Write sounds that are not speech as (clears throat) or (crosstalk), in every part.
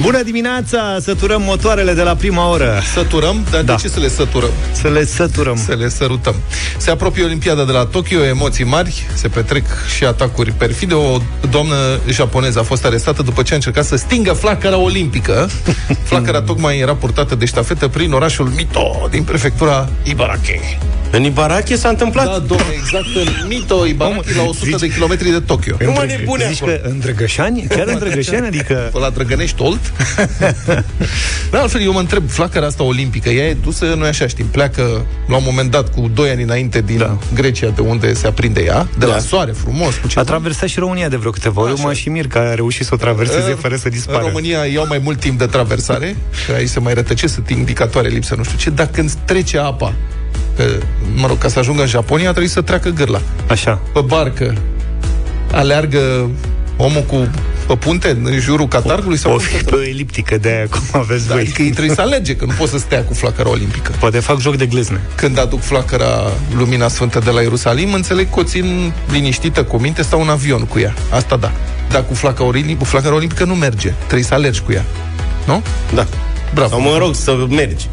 Bună dimineața! Săturăm motoarele de la prima oră. Săturăm? Dar Da. de ce să le săturăm? Să le săturăm. Să le sărutăm. Se apropie Olimpiada de la Tokyo, emoții mari, se petrec și atacuri perfide. O doamnă japoneză a fost arestată după ce a încercat să stingă flacăra olimpică. (laughs) Flacăra tocmai era purtată de ștafetă prin orașul Mito, din prefectura Ibaraki. În Ibaraki s-a întâmplat? Da, domnule, exact în Mito, Ibaraki, la 100 de kilometri de Tokyo. Nu mă nebune Zici acolo. că în Drăgășani? Chiar în (laughs) Drăgășani? Adică... Pe la Drăgănești Olt. (laughs) da, altfel, eu mă întreb, flacăra asta olimpică, ea e dusă, noi așa știm, pleacă la un moment dat cu 2 ani înainte din Da. da. Grecia, de unde se aprinde ea, de Da. la soare, frumos, cu A ceva. traversat și România de vreo câteva ori. Așa. Mă și mir că a reușit să o traverseze În- fără să În dispară. România iau mai mult timp de traversare, că aici se mai rătăce, sunt indicatoare lipsă, nu știu ce, dar când trece apa, că, mă rog, ca să ajungă în Japonia, trebuie să treacă gârla. Așa. Pe barcă, aleargă omul cu pe punte, în jurul catargului sau O cum fi se pe o eliptică de aia, cum aveți Da, voi. adică ei trebuie să alerge, că nu poți să stea cu flacăra olimpică. Poate fac joc de glezne. Când aduc flacăra Lumina Sfântă de la Ierusalim, înțeleg că o țin liniștită cu minte, stau în avion cu ea. Asta da. Dar cu flacăra olimpică, cu flacăra olimpică nu merge. Trebuie să alergi cu ea. Nu? Da. Bravo. Sau mă rog să mergi.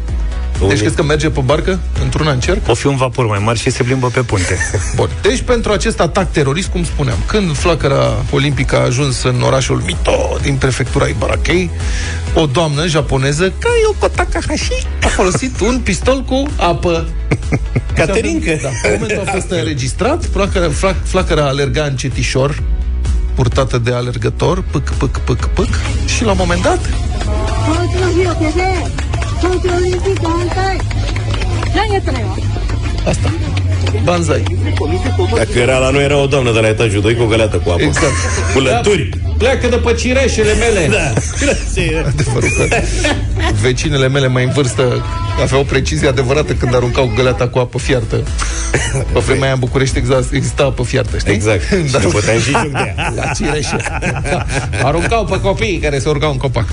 Deci crezi că merge pe barcă într-una în cerc? O fi un vapor mai mare și se plimbă pe punte. (laughs) Bun. Deci pentru acest atac terorist, cum spuneam, când flacăra olimpică a ajuns în orașul Mito din prefectura Ibaraki, o doamnă japoneză, Kayoko Takahashi, a folosit un pistol cu apă. (laughs) Caterincă. Da. În momentul a fost înregistrat, flacăra, flac, flacăra alerga încetișor, purtată de alergător, pâc, pâc, pâc, pâc, și la un moment dat, 東京広瀬で東京オリンピック反対何やったのよ asta, banzai. Dacă era la noi, era o doamnă de la etajul 2 cu o găleată cu apă. Exact. Cu lături. Pleacă de pe cireșele mele. Da. Adevărul că vecinele mele mai în vârstă aveau precizie adevărată când aruncau găleata cu apă fiartă. Pe vremea aia în București exact, exista apă fiartă, știi? Exact. (laughs) Da. Și ne puteam și joc de ea. La cireșe. Da. Aruncau pe copiii care se urcau în copac.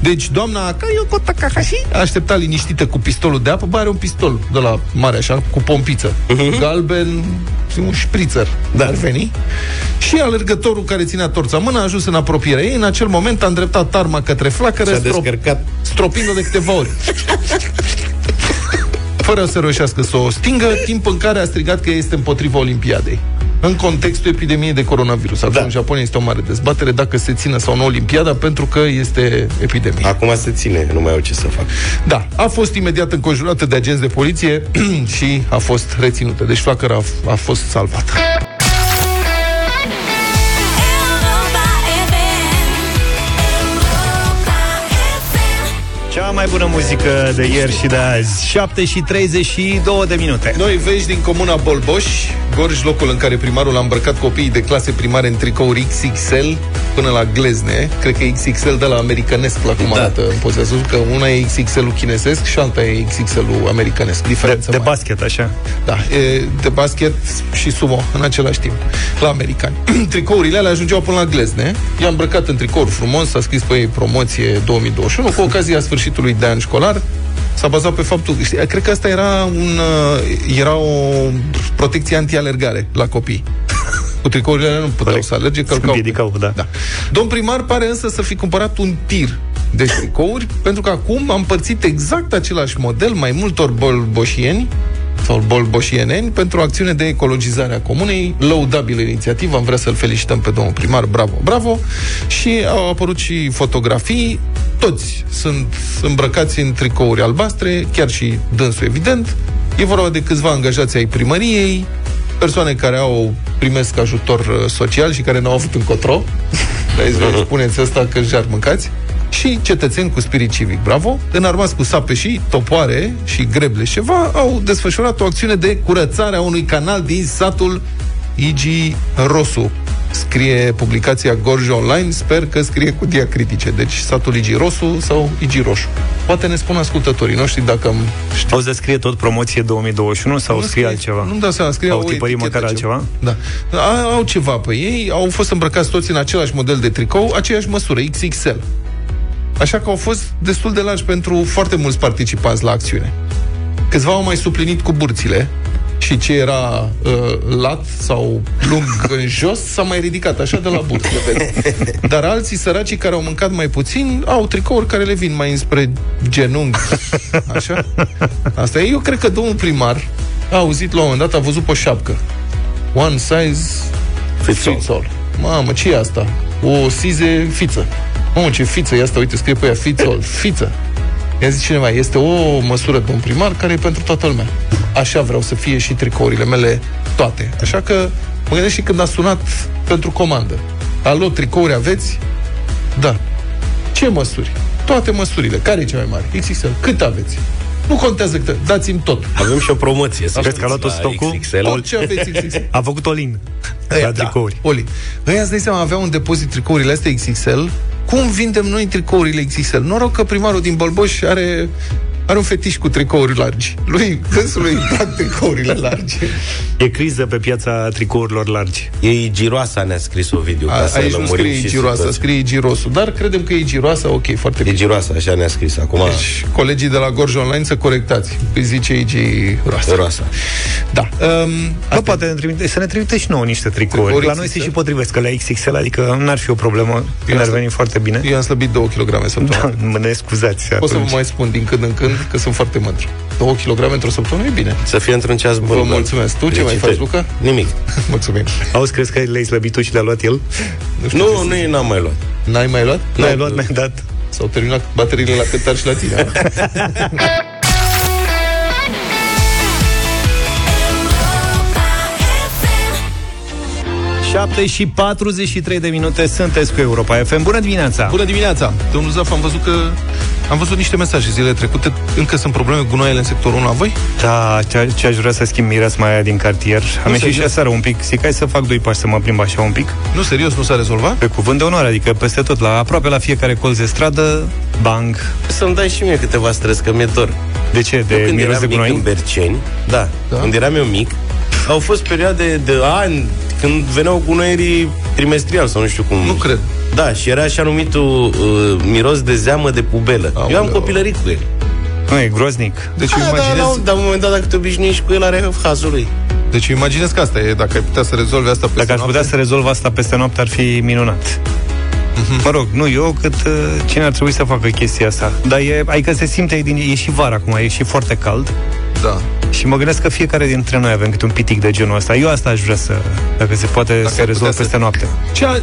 Deci, doamna Kayoko Takahashi a așteptat liniștită cu pistolul de apă. Bă, are un pistol de la mare, așa, cu pompiță. Galben, un șprițăr Da. ar veni. Și alergătorul care ținea torța în mână a ajuns în apropierea ei. În acel moment a îndreptat arma către flacără, S-a strop- descărcat. stropind-o de câteva ori. Fără să reușească să o stingă, timp în care a strigat că este împotriva Olimpiadei. În contextul epidemiei de coronavirus. Acum Da. în Japonia este o mare dezbatere dacă se țină sau nu Olimpiada, pentru că este epidemie. Acum se ține, nu mai au ce să fac. Da, a fost imediat înconjurată de agenți de poliție (clears throat) și a fost reținută. Deci flacăra a, a fost salvată. Mai bună muzică de ieri și de azi. 7 și 32 de minute. Noi vești din comuna Bolboș, Gorj, locul în care primarul a îmbrăcat copiii de clase primare în tricouri XXL până la glezne. Cred că e XXL de la americanesc, la cum Da. arată în poza Ați văzut că una e XXL-ul chinesesc și alta e XXL-ul americanesc. De, Diferență de mare. basket, așa. Da, e de basket și sumo în același timp, la americani. (clears throat) Tricourile alea ajungeau până la glezne. I-a îmbrăcat în tricouri frumos, s-a scris pe ei promoție 2021, cu ocazia sfârșitului de an școlar. S-a bazat pe faptul, știi, cred că asta era, un, uh, era o protecție anti-alergare la copii. Cu tricourile alea nu puteau Corect. să alerge, Se călcau. împiedicau, da. da. Domn primar pare însă să fi cumpărat un tir de tricouri, pentru că acum am împărțit exact același model mai multor bolboșieni sau bolboșieneni pentru o acțiune de ecologizare a comunei, lăudabilă inițiativă, am vrea să-l felicităm pe domnul primar, bravo, bravo, și au apărut și fotografii, toți sunt îmbrăcați în tricouri albastre, chiar și dânsul, evident, e vorba de câțiva angajați ai primăriei, persoane care au primesc ajutor uh, social și care n-au avut încotro. Vezi, vezi, (laughs) spuneți asta că și-ar mâncați. Și cetățeni cu spirit civic, bravo, înarmați cu sape și topoare și greble și ceva, au desfășurat o acțiune de curățare a unui canal din satul Igi Rosu. Scrie publicația Gorj Online, sper că scrie cu diacritice. Deci satul Igi Rosu sau Igi Roșu. Poate ne spun ascultătorii noștri dacă am știu. O să scrie tot promoție 2021 sau Nu scrie altceva? Nu-mi dau seama, scrie Au o tipărit etichetă, măcar altceva? Da. A, au ceva pe ei, au fost îmbrăcați toți în același model de tricou, aceeași măsură, XXL. Așa că au fost destul de largi pentru foarte mulți participanți la acțiune. Câțiva au mai suplinit cu burțile și ce era uh, lat sau lung (laughs) în jos s-a mai ridicat, așa de la burtă. vezi. Dar alții săraci care au mâncat mai puțin au tricouri care le vin mai înspre genunchi. Așa? Asta e. Eu cred că domnul primar a auzit la un moment dat, a văzut pe o șapcă. One size Fits all. fits all. Mamă, ce e asta? O size fiță. Mamă, ce fiță e asta? Uite, scrie pe ea fits all. Fiță. Ia zi cineva, este o măsură, domn primar, care e pentru toată lumea. Așa vreau să fie și tricourile mele toate. Așa că mă gândesc și când a sunat pentru comandă. Alo, tricouri aveți? Da. Ce măsuri? Toate măsurile. Care e cea mai mare? XXL. Cât aveți? Nu contează cât. Dați-mi tot. Avem și o promoție. să Vezi că a luat știți, tot la stocul? XXL. Orice aveți (laughs) XXL. A făcut Olin Aia, la tricouri. Da, Oli. Ăia, îți dai seama, aveau un depozit tricourile astea XXL. Cum vindem noi tricourile XXL? Noroc că primarul din Bălboș are are un fetiș cu tricouri largi. Lui, dânsului (laughs) îi plac tricourile largi. E criză pe piața tricourilor largi. E giroasa, ne-a scris Ovidiu. ca A, să aici nu lămurim scrie și giroasa, situația. scrie girosul. Dar credem că e giroasa, ok, foarte E bine. giroasa, așa ne-a scris. Acum, Deci, colegii de la Gorj Online să corectați. Îi zice ei giroasa. giroasa. Da. Um, Bă, poate ne trimite, să ne trimite și nouă niște tricouri. Tricouri la noi se XXL? și potrivesc, că la XXL, adică n-ar fi o problemă, Eu ne-ar asta- veni foarte bine. eu am slăbit 2 kg săptămâna. Da, mă ne scuzați Pot să vă atunci. mai spun din când în când că sunt foarte mândru. 2 kg într-o săptămână e bine. Să fie într-un ceas bun. Vă da. mulțumesc. Tu ce mai Felicitări. faci, Luca? Nimic. (laughs) Mulțumim. Auzi, crezi că le-ai slăbit tu și le-a luat el? Nu, nu, n-am mai luat. N-ai mai luat? L-ai luat, mi-ai dat. S-au terminat bateriile la cântar și la tine. (laughs) a? 7 și 43 de minute sunteți cu Europa FM. Bună dimineața! Bună dimineața! Domnul Zaf, am văzut că am văzut niște mesaje zilele trecute. Încă sunt probleme cu gunoaiele în sectorul 1 la voi? Da, ce, ce aș vrea să schimb mireasma aia din cartier. Am ieșit și serios? aseară un pic. Zic, hai să fac doi pași să mă plimb așa un pic. Nu, serios, nu s-a rezolvat? Pe cuvânt de onoare, adică peste tot, la aproape la fiecare colț de stradă, bang. Să-mi dai și mie câteva stres, că mi-e dor. De ce? De Eu când miros eram de mic gunoi? în Berceni, da, Da. da, când eram eu mic, au fost perioade de ani când veneau gunoierii trimestrial sau nu știu cum. Nu cred. Da, și era așa numitul uh, miros de zeamă de pubelă. Aoleu. Eu am copilărit cu el. Nu, e groznic. Deci Da, eu da, imaginez, la un- dar în un moment dat, dacă te obișnuiești cu el, are hazul lui. deci eu imaginez că asta e, dacă ai putea să rezolvi asta pe Dacă aș putea să rezolv asta peste noapte, ar fi minunat. Mă rog, nu eu, cât uh, cine ar trebui să facă chestia asta. Dar e, adică se simte, din, e și vara acum, e și foarte cald. Da. Și mă gândesc că fiecare dintre noi avem câte un pitic de genul ăsta. Eu asta aș vrea să, dacă se poate, Dacă să ai rezolv putea să- peste noapte. Ce,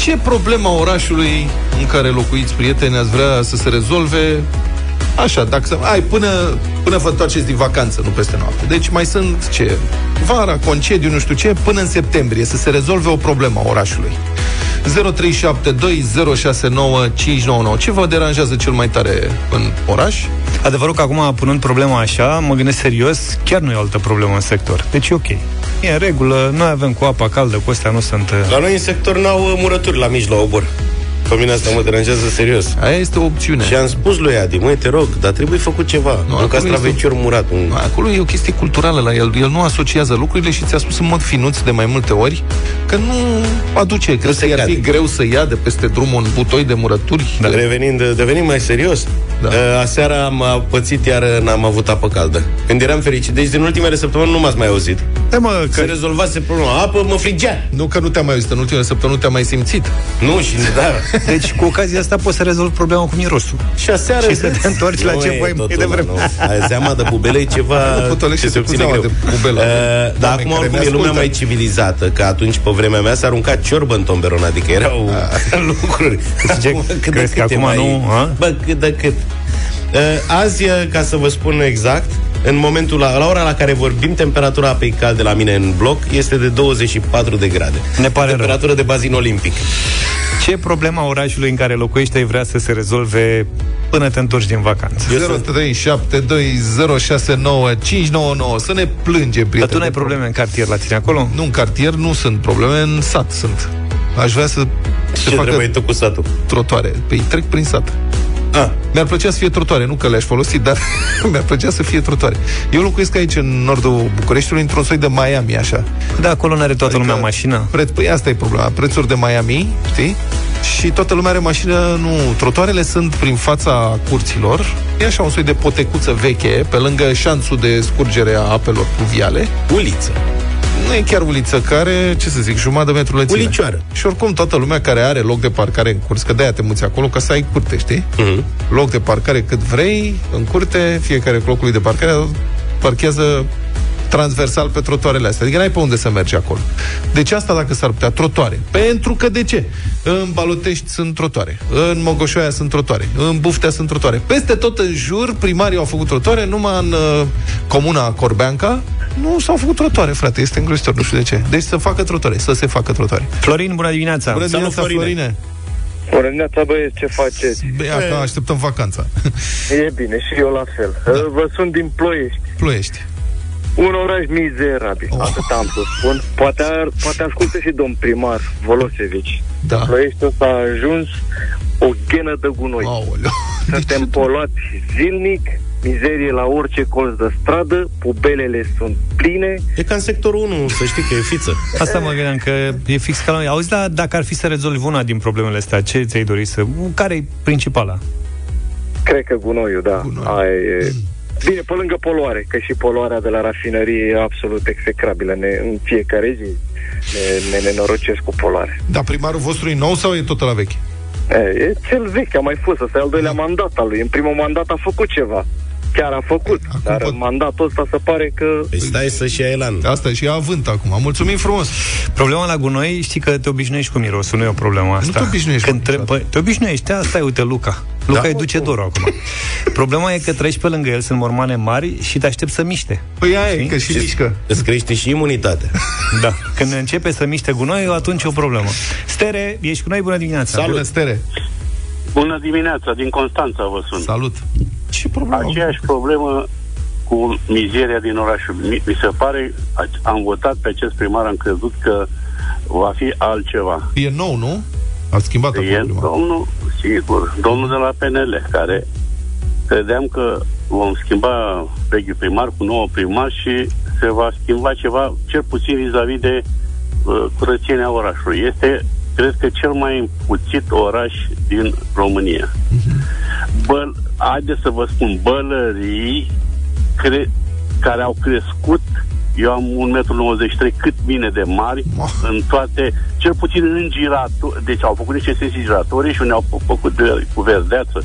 ce problema orașului în care locuiți, prieteni, ați vrea să se rezolve Așa, dacă să... Ai, până, până vă întoarceți din vacanță, nu peste noapte. Deci mai sunt, ce? Vara, concediu, nu știu ce, până în septembrie, să se rezolve o problemă a orașului. 0372069599. Ce vă deranjează cel mai tare în oraș? Adevărul că acum, punând problema așa, mă gândesc serios, chiar nu e o altă problemă în sector. Deci e ok. E în regulă, noi avem cu apa caldă, cu astea nu sunt... uh, La noi în sector n-au uh, murături la mici la obor. Pe mine asta mă deranjează serios. Aia este o opțiune. Și am spus lui Adi, măi, te rog, dar trebuie făcut ceva. Nu, acolo un castravecior murat. Un... Acolo e o chestie culturală la el. El nu asociază lucrurile și ți-a spus în mod finuț de mai multe ori că nu aduce. Că se să ar fi cade. greu să ia de peste drum un butoi de murături. Da. Revenind, devenind mai serios, Da. da. aseară am uh, pățit iar n-am avut apă caldă. Când eram fericit, deci din ultimele săptămâni nu m-ați mai auzit. Da, mă, Se că rezolvase problema. Apă mă frigea. Nu că nu te-am mai auzit în ultimele săptămăni, nu te-am mai simțit. Nu, și da. (laughs) Deci, cu ocazia asta poți să rezolvi problema cu mirosul. Și aseară... Și să te întorci la Nu ce e voi mai totul, devreme. nu. Aia, Zeama de bubele e ceva Nu pot ce să se cu obține zeama greu. de bubelă. Uh, dar Oameni acum care oricum ne e lumea ascultă. mai civilizată, că atunci pe vremea mea s-a aruncat ciorbă în tomberon, adică erau (laughs) lucruri. Ce, Acum, cât de crezi că cât e acum mai- nu, a? Bă, cât de cât. Uh, azi, uh, ca să vă spun exact, în momentul, la, la ora la care vorbim, temperatura apei calde la mine în bloc este de 24 de grade. Ne pare rău. Temperatură de bazin olimpic. Ce problema orașului în care locuiești ai vrea să se rezolve până te întorci din vacanță? 0372069599 Să ne plânge, prieteni. Dar tu n-ai probleme în cartier la tine acolo? Nu în cartier, nu sunt probleme, în sat sunt. Aș vrea să se Ce facă trebuie tu cu satul? trotoare. Păi trec prin sat. Ah, Mi-ar plăcea să fie trotoare, nu că le-aș folosi, dar (laughs) mi-ar plăcea să fie trotoare. Eu locuiesc aici, în nordul Bucureștiului, într-un soi de Miami, așa. Da, acolo n-are toată lumea Adică mașină. Preț, păi asta e problema. Prețuri de Miami, știi? și toată lumea are mașină, nu, trotuarele sunt prin fața curților, e așa un soi de potecuță veche, pe lângă șanțul de scurgere a apelor pluviale, Uliță. Nu e chiar uliță, care, ce să zic, jumătate de metru lățime. Ulicioară. Și oricum toată lumea care are loc de parcare în curs, că de-aia te muți acolo, ca să ai curte, știi? Mhm. Loc de parcare cât vrei, în curte, fiecare cu locului de parcare parchează transversal pe trotoarele astea. Adică n-ai pe unde să mergi acolo. Deci asta dacă s-ar putea, trotoare. Pentru că de ce? În Balotești sunt trotoare, în Mogoșoaia sunt trotoare, în Buftea sunt trotoare. Peste tot în jur, primarii au făcut trotoare, numai în uh, comuna Corbeanca nu s-au făcut trotoare, frate. Este îngrozitor, nu știu de ce. Deci să facă trotoare, să se facă trotoare. Florin, bună dimineața! Bună Salut, dimineața, Florine. Florine! Bună dimineața, băieți, ce faceți? Băi, acum așteptăm vacanța. E bine, și eu la fel. Da. Vă sunt din Ploiești. Ploiești. Un oraș mizerabil, oh. atât am să spun. Poate, ar, poate ascultă și domn primar Volosevici. Da. Ploiești ăsta a ajuns o ghenă de gunoi. Oh. Aoleu. Suntem poluați zilnic, mizerie la orice colț de stradă, pubelele sunt pline. E ca în sectorul 1, să știi că e fiță. Asta mă gândeam că e fix ca la noi. Auzi, da, dacă ar fi să rezolvi una din problemele astea, ce ți-ai dori să... Care e principala? Cred că gunoiul, da. Gunoi. Aia e... Bine, pe lângă poluare, că și poluarea de la rafinărie e absolut execrabilă. Ne, în fiecare zi ne, ne nenorocesc cu poluare. Dar primarul vostru e nou sau e tot la vechi? E, e cel vechi, a mai fost, ăsta e al doilea mandat al lui. În primul mandat a făcut ceva. Chiar a făcut, Acum dar pot- în mandatul ăsta se pare că... Păi stai să-și ia elan. Asta e și avânt acum. Mulțumim frumos! Problema la gunoi, știi că te obișnuiești cu mirosul, nu e o problemă asta. te obișnuiești, Când mă, trebuie, niciodată. te obișnuiești, asta e, uite, Luca. Luca Da? îi duce dorul acum. Problema e că treci pe lângă el, sunt mormane mari și te aștept să miște. Păi aia e, Știi? că și mișcă. Îți crește și imunitatea. Da. Când începe să miște gunoiul, atunci e o problemă. Stere, ești cu noi, bună dimineața. Bună, Stere! Bună dimineața, din Constanța vă sunt. Salut! Ce problemă? Aceeași problemă cu mizeria din orașul. Mi, mi se pare, a- am votat pe acest primar, am crezut că va fi altceva. E nou, nu? A schimbat acum E prima. domnul, sigur, domnul de la PNL, care credeam că vom schimba vechiul primar cu nouă primar și se va schimba ceva, cel puțin vis-a-vis de uh, curățenia orașului. Este, cred că, cel mai împuțit oraș din România. Băl, haideți să vă spun, bălării cre- care au crescut eu am 1,93 m, cât mine de mari, Oh. în toate, cel puțin în giratori, deci au făcut niște sesii giratorii și unde au făcut de, cu verdeață.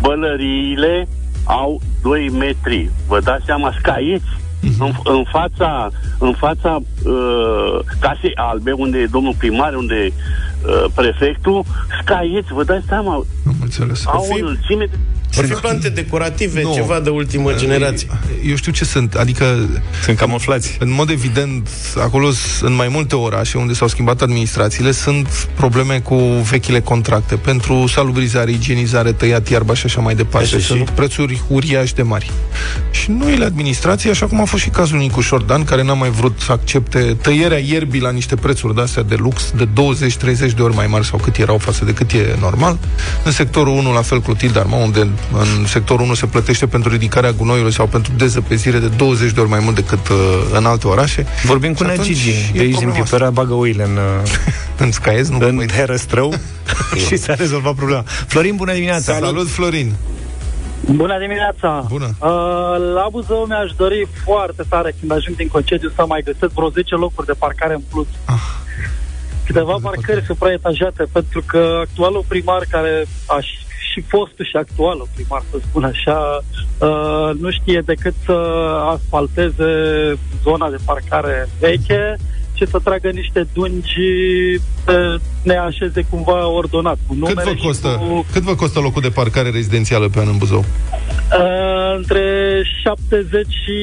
Bălăriile au 2 metri. Vă dați seama, scaieți în, în fața, în fața uh, casei albe, unde e domnul primar, unde e uh, prefectul, scaieți, vă dați seama, Am înțeles. au fi- o înălțime de Vor fi plante decorative, Nu. ceva de ultimă generație. Eu știu ce sunt, adică Sunt camuflați. în mod evident, acolo s- în mai multe orașe unde s-au schimbat administrațiile, sunt probleme cu vechile contracte pentru salubrizare, igienizare, tăiat iarba și așa mai departe. Așa și- sunt prețuri uriași de mari. Și noile administrații, așa cum a fost și cazul Nicu Șordan, care n-a mai vrut să accepte tăierea ierbii la niște prețuri de-astea de lux, de 20-30 de ori mai mari sau cât erau față de cât e normal. În sectorul 1, la fel, Clotilde Arma, unde în sectorul 1 se plătește pentru ridicarea gunoiului sau pentru dezăpezire de 20 de ori mai mult decât uh, în alte orașe. Vorbim cu Și Nea atunci Gigi, e de aici din problema Pipera, bagă oile în, uh, (laughs) În scaiez, nu în mai herăstrău (laughs) și s-a rezolvat problema. Florin, bună dimineața! Salut, Salut Florin! Bună dimineața! Bună. Uh, la Buzău mi-aș dori foarte tare când ajung din concediu să mai găsesc vreo 10 locuri de parcare în plus. Ah. Câteva parcări supraetajate, pentru că actualul primar care a și- și fostul și actualul primar, să spun așa, uh, nu știe decât să asfalteze zona de parcare veche și să tragă niște dungi să ne așeze cumva ordonat, cu Cât numere vă, și costă, cu cât vă costă locul de parcare rezidențială pe an în Buzău? Uh, între 70 și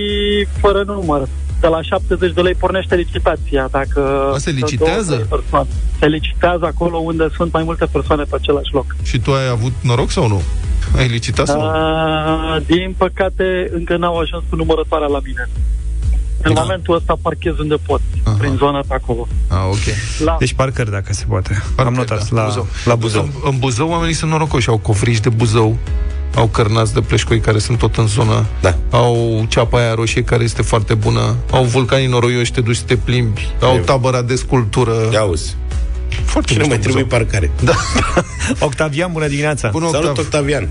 fără număr. De la 70 de lei pornește licitația. Dacă A, se sunt licitează? două, trei persoane. Se licitează acolo unde sunt mai multe persoane pe același loc. Și tu ai avut noroc sau nu? Ai licitat sau nu? Uh, din păcate, încă n-au ajuns cu numărătoarea la mine. În Da. momentul ăsta parchez unde pot, Aha. prin zona pe acolo. Ah, ok. La... Deci parcări, dacă se poate. Am Parcă, notat da, la, Buzău. la Buzău. În, în Buzău oamenii sunt norocoși, au cofrici de Buzău, au cărnați de pleșcoi care sunt tot în zonă, Da. au ceapa aia roșie care este foarte bună, au vulcanii noroioși, te duci să te plimbi, au E- tabăra de sculptură. Ia auzi. Foarte Și nu mișto mai trebuie Buzău. parcare. Da. (laughs) Octavian, bună dimineața! Bună, Salut, Octav. Octavian.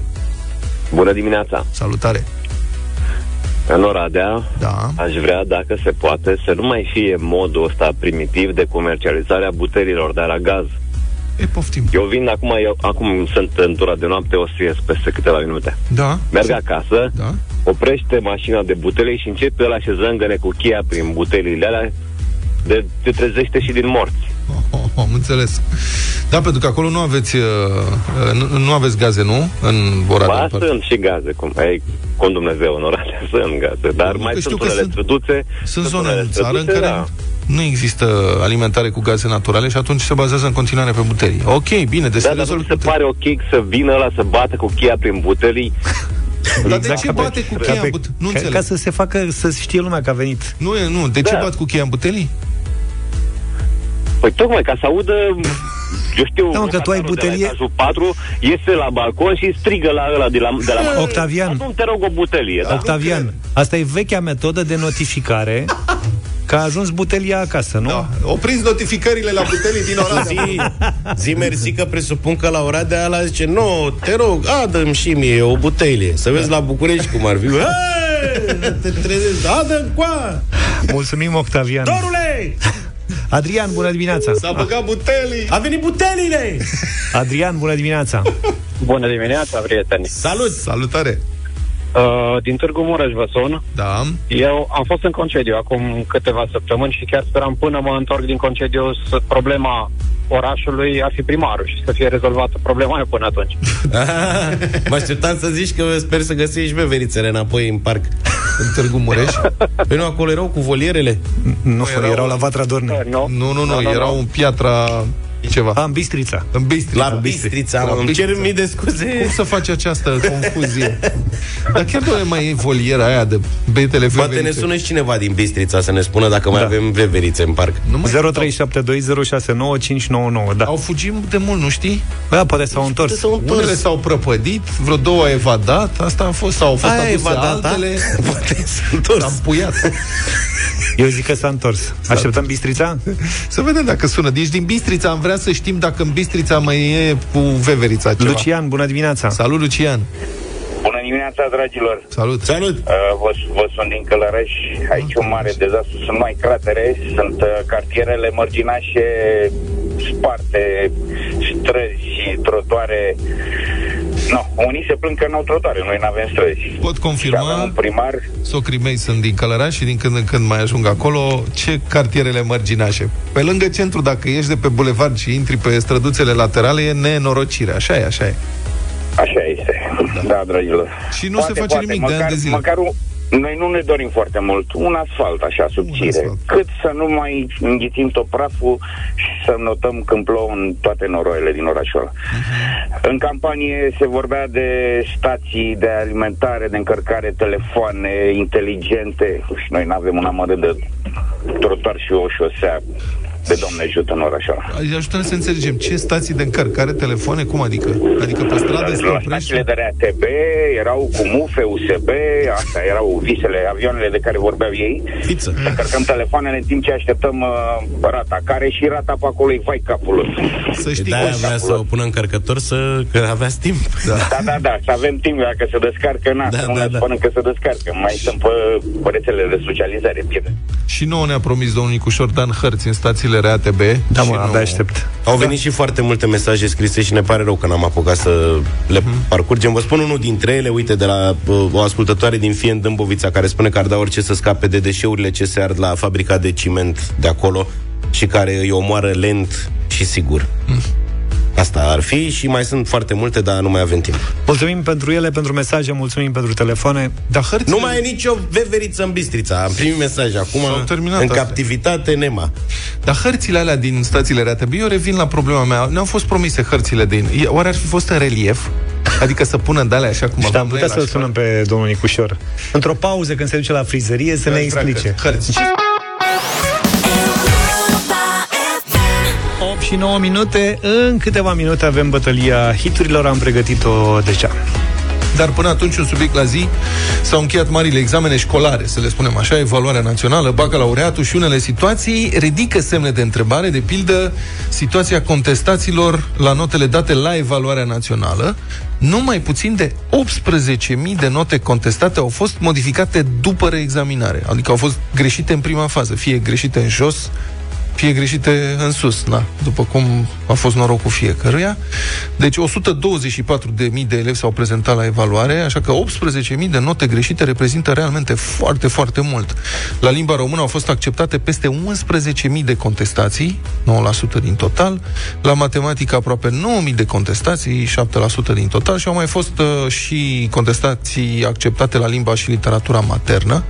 Bună dimineața! Salutare. În Oradea Da. aș vrea, dacă se poate, să nu mai fie modul ăsta primitiv de comercializare a butelilor de la gaz. E, poftim. Eu vin acum, eu, acum sunt în tura de noapte, o să ies peste câteva minute. Da. Merg acasă, Da. oprește mașina de butele și începe ăla și zângăne cu cheia prin butelile alea, de, te trezește și din morți. Oh, oh, oh, am înțeles. Da, pentru că acolo nu aveți, uh, uh, nu, nu aveți gaze, nu? În Oradea. Ba, sunt și gaze, cum, ai, cum Dumnezeu în Oradea, (laughs) sunt gaze, dar Nu, mai că știu sunt că unele sunt- străduțe. Sunt zone unele în țară în străduțe, care da. nu există alimentare cu gaze naturale și atunci se bazează în continuare pe butelii. Ok, bine, deci Da, se dar nu rezolvă se pare ok să vină la să bată cu cheia prin butelii? (laughs) Dar de Exact ce ca pe- bate cu ca cheia pe- în butelii? Nu ca, înțeleg. ca să se facă, să știe lumea că a venit. Nu, e, nu. De ce Da. bat cu cheia în butelii? Păi tocmai ca să audă eu știu, Da, mă, că tu ai locatarul de la butelie- etajul 4 iese la balcon și strigă la ăla de la, de la Octavian. Nu te rog o butelie, da? Octavian, asta e vechea metodă de notificare că a ajuns butelia acasă, nu? Da. Opriți notificările la butelii din Oradea. Zi, zi mersi că presupun că la Oradea ăla zice Nu, te rog, adă și mie o butelie Să vezi la București cum ar fi Hei, Te trezești, adă coa Mulțumim, Octavian. Dorule, Adrian, bună dimineața! S-a băgat butelii. a venit butelile Adrian, bună dimineața! Bună dimineața, prieteni! Salut Salutare. Uh, din Târgu Mureș vă sun. Da. Eu am fost în concediu acum câteva săptămâni și chiar speram până mă întorc din concediu să problema orașului ar fi primarul și să fie rezolvată problema aia până atunci. (laughs) Mă așteptam să zici că sper să găsești beverițele înapoi în parc În Târgu Mureș. (laughs) Păi nu, acolo erau cu volierele Nu, erau- erau la Vatra Dorne. Nu, Nu, nu, nu, erau în piatra ceva. A, în Bistrița. În Bistrița. La Bistrița, La mă, îmi Bistrița. cer mii de Cum scuze să faci această confuzie? (laughs) Dar chiar doar mai e voliera aia de betele Poate ne veverițe. sună și cineva din Bistrița să ne spună dacă mai Da. avem veverițe în parc Nu mai 0372069599, da. Au fugit de mult, nu știi? Da, poate s-au întors. S-au Unele s-au prăpădit, vreo două au evadat, asta a fost, sau au fost Aia aduse evadat, da? altele, (laughs) Poate s-a s-a întors împuiat. Eu zic că s-a întors. Așteptăm Bistrița? (laughs) Să vedem dacă sună. Deci din Bistrița am vrea să știm dacă în Bistrița mai e cu veverița ceva. Lucian, bună dimineața! Salut, Lucian. Bună dimineața, dragilor! Salut. Salut! Uh, vă, vă sunt din Călărăș. Aici un mare dezastru. Sunt mai cratere, sunt uh, cartierele mărginașe sparte, străzi și trotoare. No, unii se plâng că nu au trotoare, noi nu avem străzi. Pot Și avem confirma, un primar socrii mei sunt din Călăraș și din când în când mai ajung acolo, ce cartierele mărginașe. Pe lângă centru, dacă ieși de pe bulevard și intri pe străduțele laterale, e nenorocire. Așa e, așa e. Așa este. Da, dragilor. Și nu se face nimic de ani măcar, de zile. Măcar un, noi nu ne dorim foarte mult. Un asfalt așa subțire. asfalt. Cât să nu mai înghițim topraful și să notăm când plouă în toate noroile din orașul ăla. Mhm. În campanie se vorbea de stații de alimentare, de încărcare, telefoane inteligente. Și noi nu avem un amărât de trotuar și o șosea de Doamne ajută în orașul ăla. Ajută-ne să înțelegem ce stații de încărcare telefoane, cum adică? Adică pe stradă se La oprește? stațiile de RATB erau cu mufe, USB, astea erau visele, avioanele de care vorbeau ei. Fiță. Să încărcăm telefoanele în timp ce așteptăm uh, rata, care și rata pe acolo e vai capul lui. Să știi De-aia că... vrea să o pună încărcător să... că aveați timp. Da. Da, da, da, să avem timp, dacă se descarcă, na, Da, să nu da, ne da. spunem că se descarcă. Mai sunt pe, pe rețelele de socializare, bine. Și nouă ne-a promis domnul Nicușor Dan hărți în stațiile RATB. Da, și mă, nu- abia aștept. Au venit și foarte multe mesaje scrise și ne pare rău că n-am apucat să le parcurgem. Vă spun unul dintre ele, uite, de la uh, o ascultătoare din Fien Dâmbovița, care spune că ar da orice să scape de deșeurile ce se ard la fabrica de ciment de acolo și care îi omoară lent și sigur. Asta ar fi și mai sunt foarte multe, dar nu mai avem timp. Mulțumim pentru ele, pentru mesaje, mulțumim pentru telefoane. Dar hărțile... Nu mai e nicio veveriță în Bistrița. Am primit mesaj acum S-au terminat în astea. captivitate Nema. Dar hărțile alea din stațiile RATB, eu revin la problema mea. Ne-au fost promise hărțile din... E- Oare ar fi fost în relief? Adică să pună de alea așa cum Și aveam am noi putea la să-l sunăm pe domnul Nicușor. Într-o pauză, când se duce la frizărie, să ne explice. Hărți. 8 și 9 minute, în câteva minute avem bătălia hiturilor, am pregătit-o deja. Dar până atunci, un subiect la zi, s-au încheiat marile examene școlare, să le spunem așa, evaluarea națională, bacalaureatul și unele situații ridică semne de întrebare, de pildă situația contestațiilor la notele date la evaluarea națională. Numai puțin de 18.000 de note contestate au fost modificate după reexaminare, adică au fost greșite în prima fază, fie greșite în jos, fie greșite în sus, na, după cum a fost norocul fiecăruia. Deci 124.000 de elevi s-au prezentat la evaluare, așa că 18.000 de note greșite reprezintă realmente foarte, foarte mult. La limba română au fost acceptate peste 11.000 de contestații, 9% din total, la matematică aproape 9.000 de contestații, 7% din total și au mai fost uh, și contestații acceptate la limba și literatura maternă.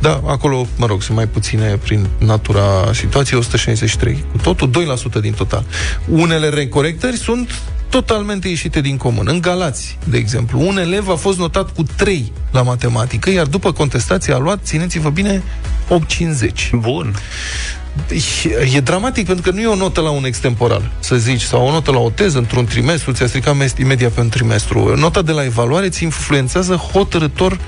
Da, acolo, mă rog, sunt mai puține prin natura situației, 163, cu totul 2% din total. Unele recorectări sunt totalmente ieșite din comun. În Galați, de exemplu, un elev a fost notat cu 3 la matematică, iar după contestație a luat, țineți-vă bine, 8,50. Bun. E dramatic pentru că nu e o notă la un extemporal, să zici, sau o notă la o teză într-un trimestru, ți-a stricat mes- imediat pe un trimestru. Nota de la evaluare ți influențează hotărător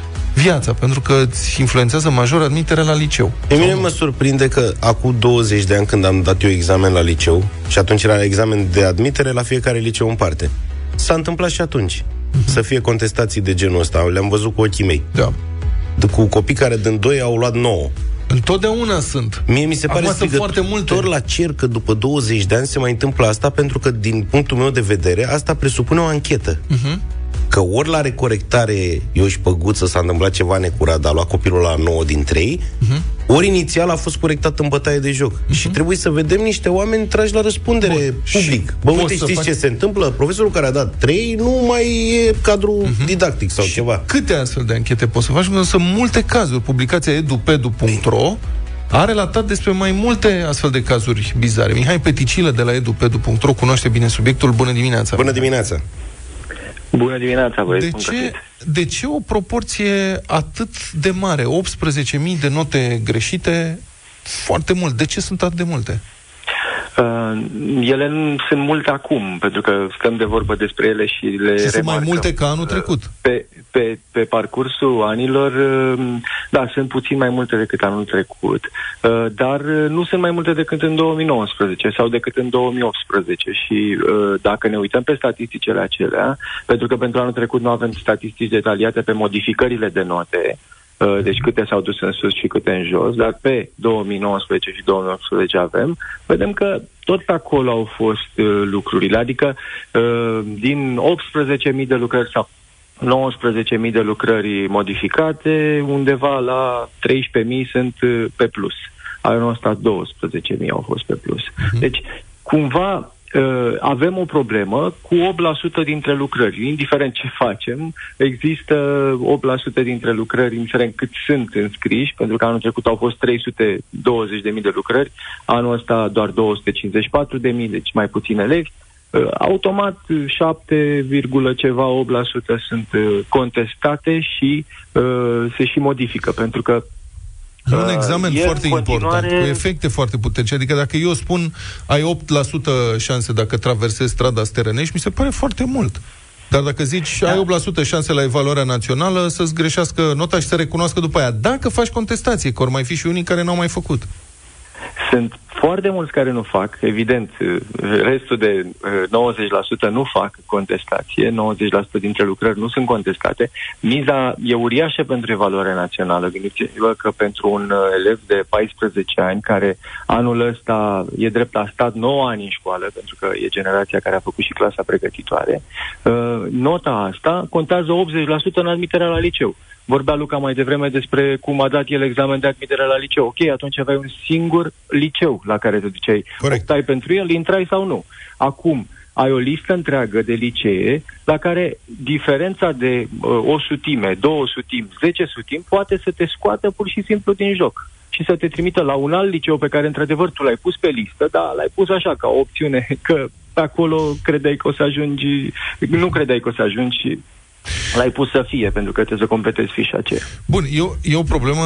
viața, pentru că îți influențează major admiterea la liceu. Pe mine mă surprinde că acum 20 de ani când am dat eu examen la liceu și atunci era examen de admitere la fiecare liceu în parte. S-a întâmplat și atunci să fie contestații de genul ăsta. Le-am văzut cu ochii mei. Da. De- Cu copii care din 2 au luat 9. Întotdeauna sunt. Mie mi se pare Acum sunt strigător foarte multe. la cer că după 20 de ani se mai întâmplă asta pentru că, din punctul meu de vedere, asta presupune o anchetă. Mhm. Că ori la recorectare eu și păguță s-a întâmplat ceva necurat, dar a luat copilul la 9 din 3, Mhm. ori inițial a fost corectat în bătaie de joc. Și trebuie să vedem niște oameni trași la răspundere Bun. public. Și Bă, poți uite, să știți faci- ce se întâmplă? Profesorul care a dat 3 nu mai e cadru didactic sau ceva. Câte astfel de anchete poți să faci? Pentru că sunt multe cazuri. Publicația edupedu.ro a relatat despre mai multe astfel de cazuri bizare. Mihai Peticilă de la edupedu.ro cunoaște bine subiectul. Bună dimineața! Bună dimineața! Bună dimineața, băieți. De bun ce, găsit. de ce o proporție atât de mare? 18.000 de note greșite? Foarte mult. De ce sunt atât de multe? Uh, ele nu sunt multe acum, pentru că stăm de vorbă despre ele și le Și sunt mai remarcăm. multe ca anul trecut. Pe, pe, pe parcursul anilor, uh, da, sunt puțin mai multe decât anul trecut, uh, dar uh, nu sunt mai multe decât în 2019 sau decât în 2018 și uh, dacă ne uităm pe statisticile acelea, pentru că pentru anul trecut nu avem statistici detaliate pe modificările de note, Uh, deci câte s-au dus în sus și câte în jos, dar pe 2019 și 2018 avem, vedem că tot pe acolo au fost uh, lucrurile, adică uh, din 18.000 de lucrări sau 19.000 de lucrări modificate, undeva la 13.000 sunt uh, pe plus. Anul ăsta 12.000 au fost pe plus. Deci, cumva, uh, avem o problemă cu 8% dintre lucrări. Indiferent ce facem, există 8% dintre lucrări, indiferent cât sunt înscriși, pentru că anul trecut au fost 320.000 de lucrări, anul ăsta doar 254.000, deci mai puțini elevi. Uh, Automat uh, 7, virgulă ceva 8% sunt uh, contestate și uh, se și modifică, pentru că E un Uh, examen e în foarte important, continuare- cu efecte foarte puternice. Adică dacă eu spun ai 8% șanse dacă traversezi strada Sterănești, mi se pare foarte mult. Dar dacă zici da. ai 8% șanse la evaluarea națională să-ți greșească nota și să recunoască după aia. Dacă faci contestație, că ori mai fi și unii care n-au mai făcut. Sunt foarte mulți care nu fac, evident, uh, restul de uh, 90% nu fac contestație, 90% dintre lucrări nu sunt contestate. Miza e uriașă pentru evaluarea națională. Gândiți-vă că pentru un uh, elev de 14 ani, care anul ăsta e drept la stat 9 ani în școală, pentru că e generația care a făcut și clasa pregătitoare, uh, nota asta contează 80% în admiterea la liceu. Vorbea Luca mai devreme despre cum a dat el examen de admitere la liceu. Ok, atunci aveai un singur liceu la care te duceai. Corect. Optai pentru el, intrai sau nu. Acum, ai o listă întreagă de licee la care diferența de uh, o sutime, două sutimi, zece sutimi poate să te scoată pur și simplu din joc și să te trimită la un alt liceu pe care, într-adevăr, tu l-ai pus pe listă, dar l-ai pus așa, ca o opțiune, (laughs) că pe acolo credeai că o să ajungi, nu credeai că o să ajungi și l-ai pus să fie, pentru că trebuie să completezi fișa aceea. Bun, e o, e o problemă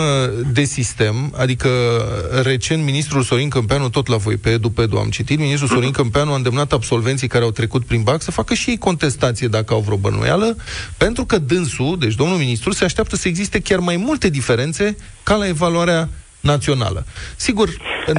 de sistem, adică recent ministrul Sorin Câmpeanu, tot la voi pe Edu Pedu am citit, ministrul Sorin Câmpeanu a îndemnat absolvenții care au trecut prin BAC să facă și ei contestație dacă au vreo bănuială, pentru că dânsul, deci domnul ministru, se așteaptă să existe chiar mai multe diferențe ca la evaluarea națională. Sigur,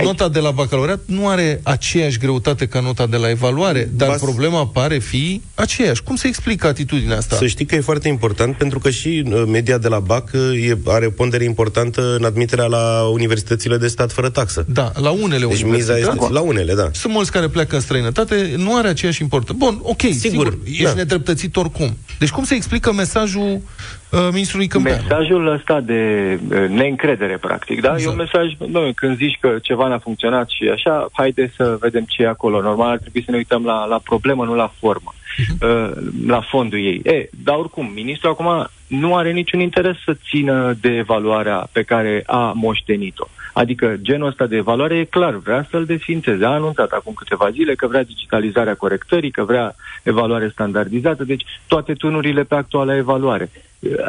nota de la bacalaureat nu are aceeași greutate ca nota de la evaluare, dar Bas- problema pare fi aceeași. Cum se explică atitudinea asta? Să știi că e foarte important pentru că și uh, media de la BAC uh, e, are o pondere importantă în admiterea la universitățile de stat fără taxă. Da, la unele Deci miza universități. este la unele, da. Sunt mulți care pleacă în străinătate, nu are aceeași importanță. Bun, ok, sigur, sigur ești da. nedreptățit oricum. Deci cum se explică mesajul uh, ministrului Câmpeanu? Mesajul ăsta de uh, neîncredere, practic, da? E un mesaj, nu, când zici că ceva n-a funcționat și așa, haide să vedem ce e acolo. Normal ar trebui să ne uităm la, la problemă, nu la formă, uh, la fondul ei. E, dar oricum, ministrul acum nu are niciun interes să țină de evaluarea pe care a moștenit-o. Adică genul ăsta de evaluare e clar, vrea să-l desfințeze. A anunțat acum câteva zile că vrea digitalizarea corectării, că vrea evaluare standardizată, deci toate tunurile pe actuala evaluare.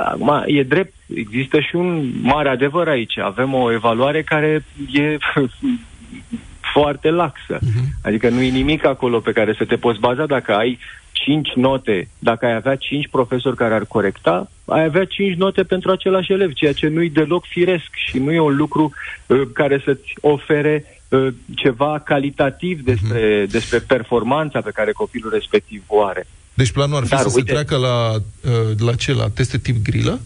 Acum, e drept, există și un mare adevăr aici. Avem o evaluare care e (laughs) foarte laxă. Adică nu e nimic acolo pe care să te poți baza dacă ai 5 note, dacă ai avea 5 profesori care ar corecta, ai avea 5 note pentru același elev, ceea ce nu e deloc firesc și nu e un lucru uh, care să-ți ofere uh, ceva calitativ despre, despre performanța pe care copilul respectiv o are. Deci planul ar fi Dar, să uite- se treacă la, uh, la ce? La teste tip grilă?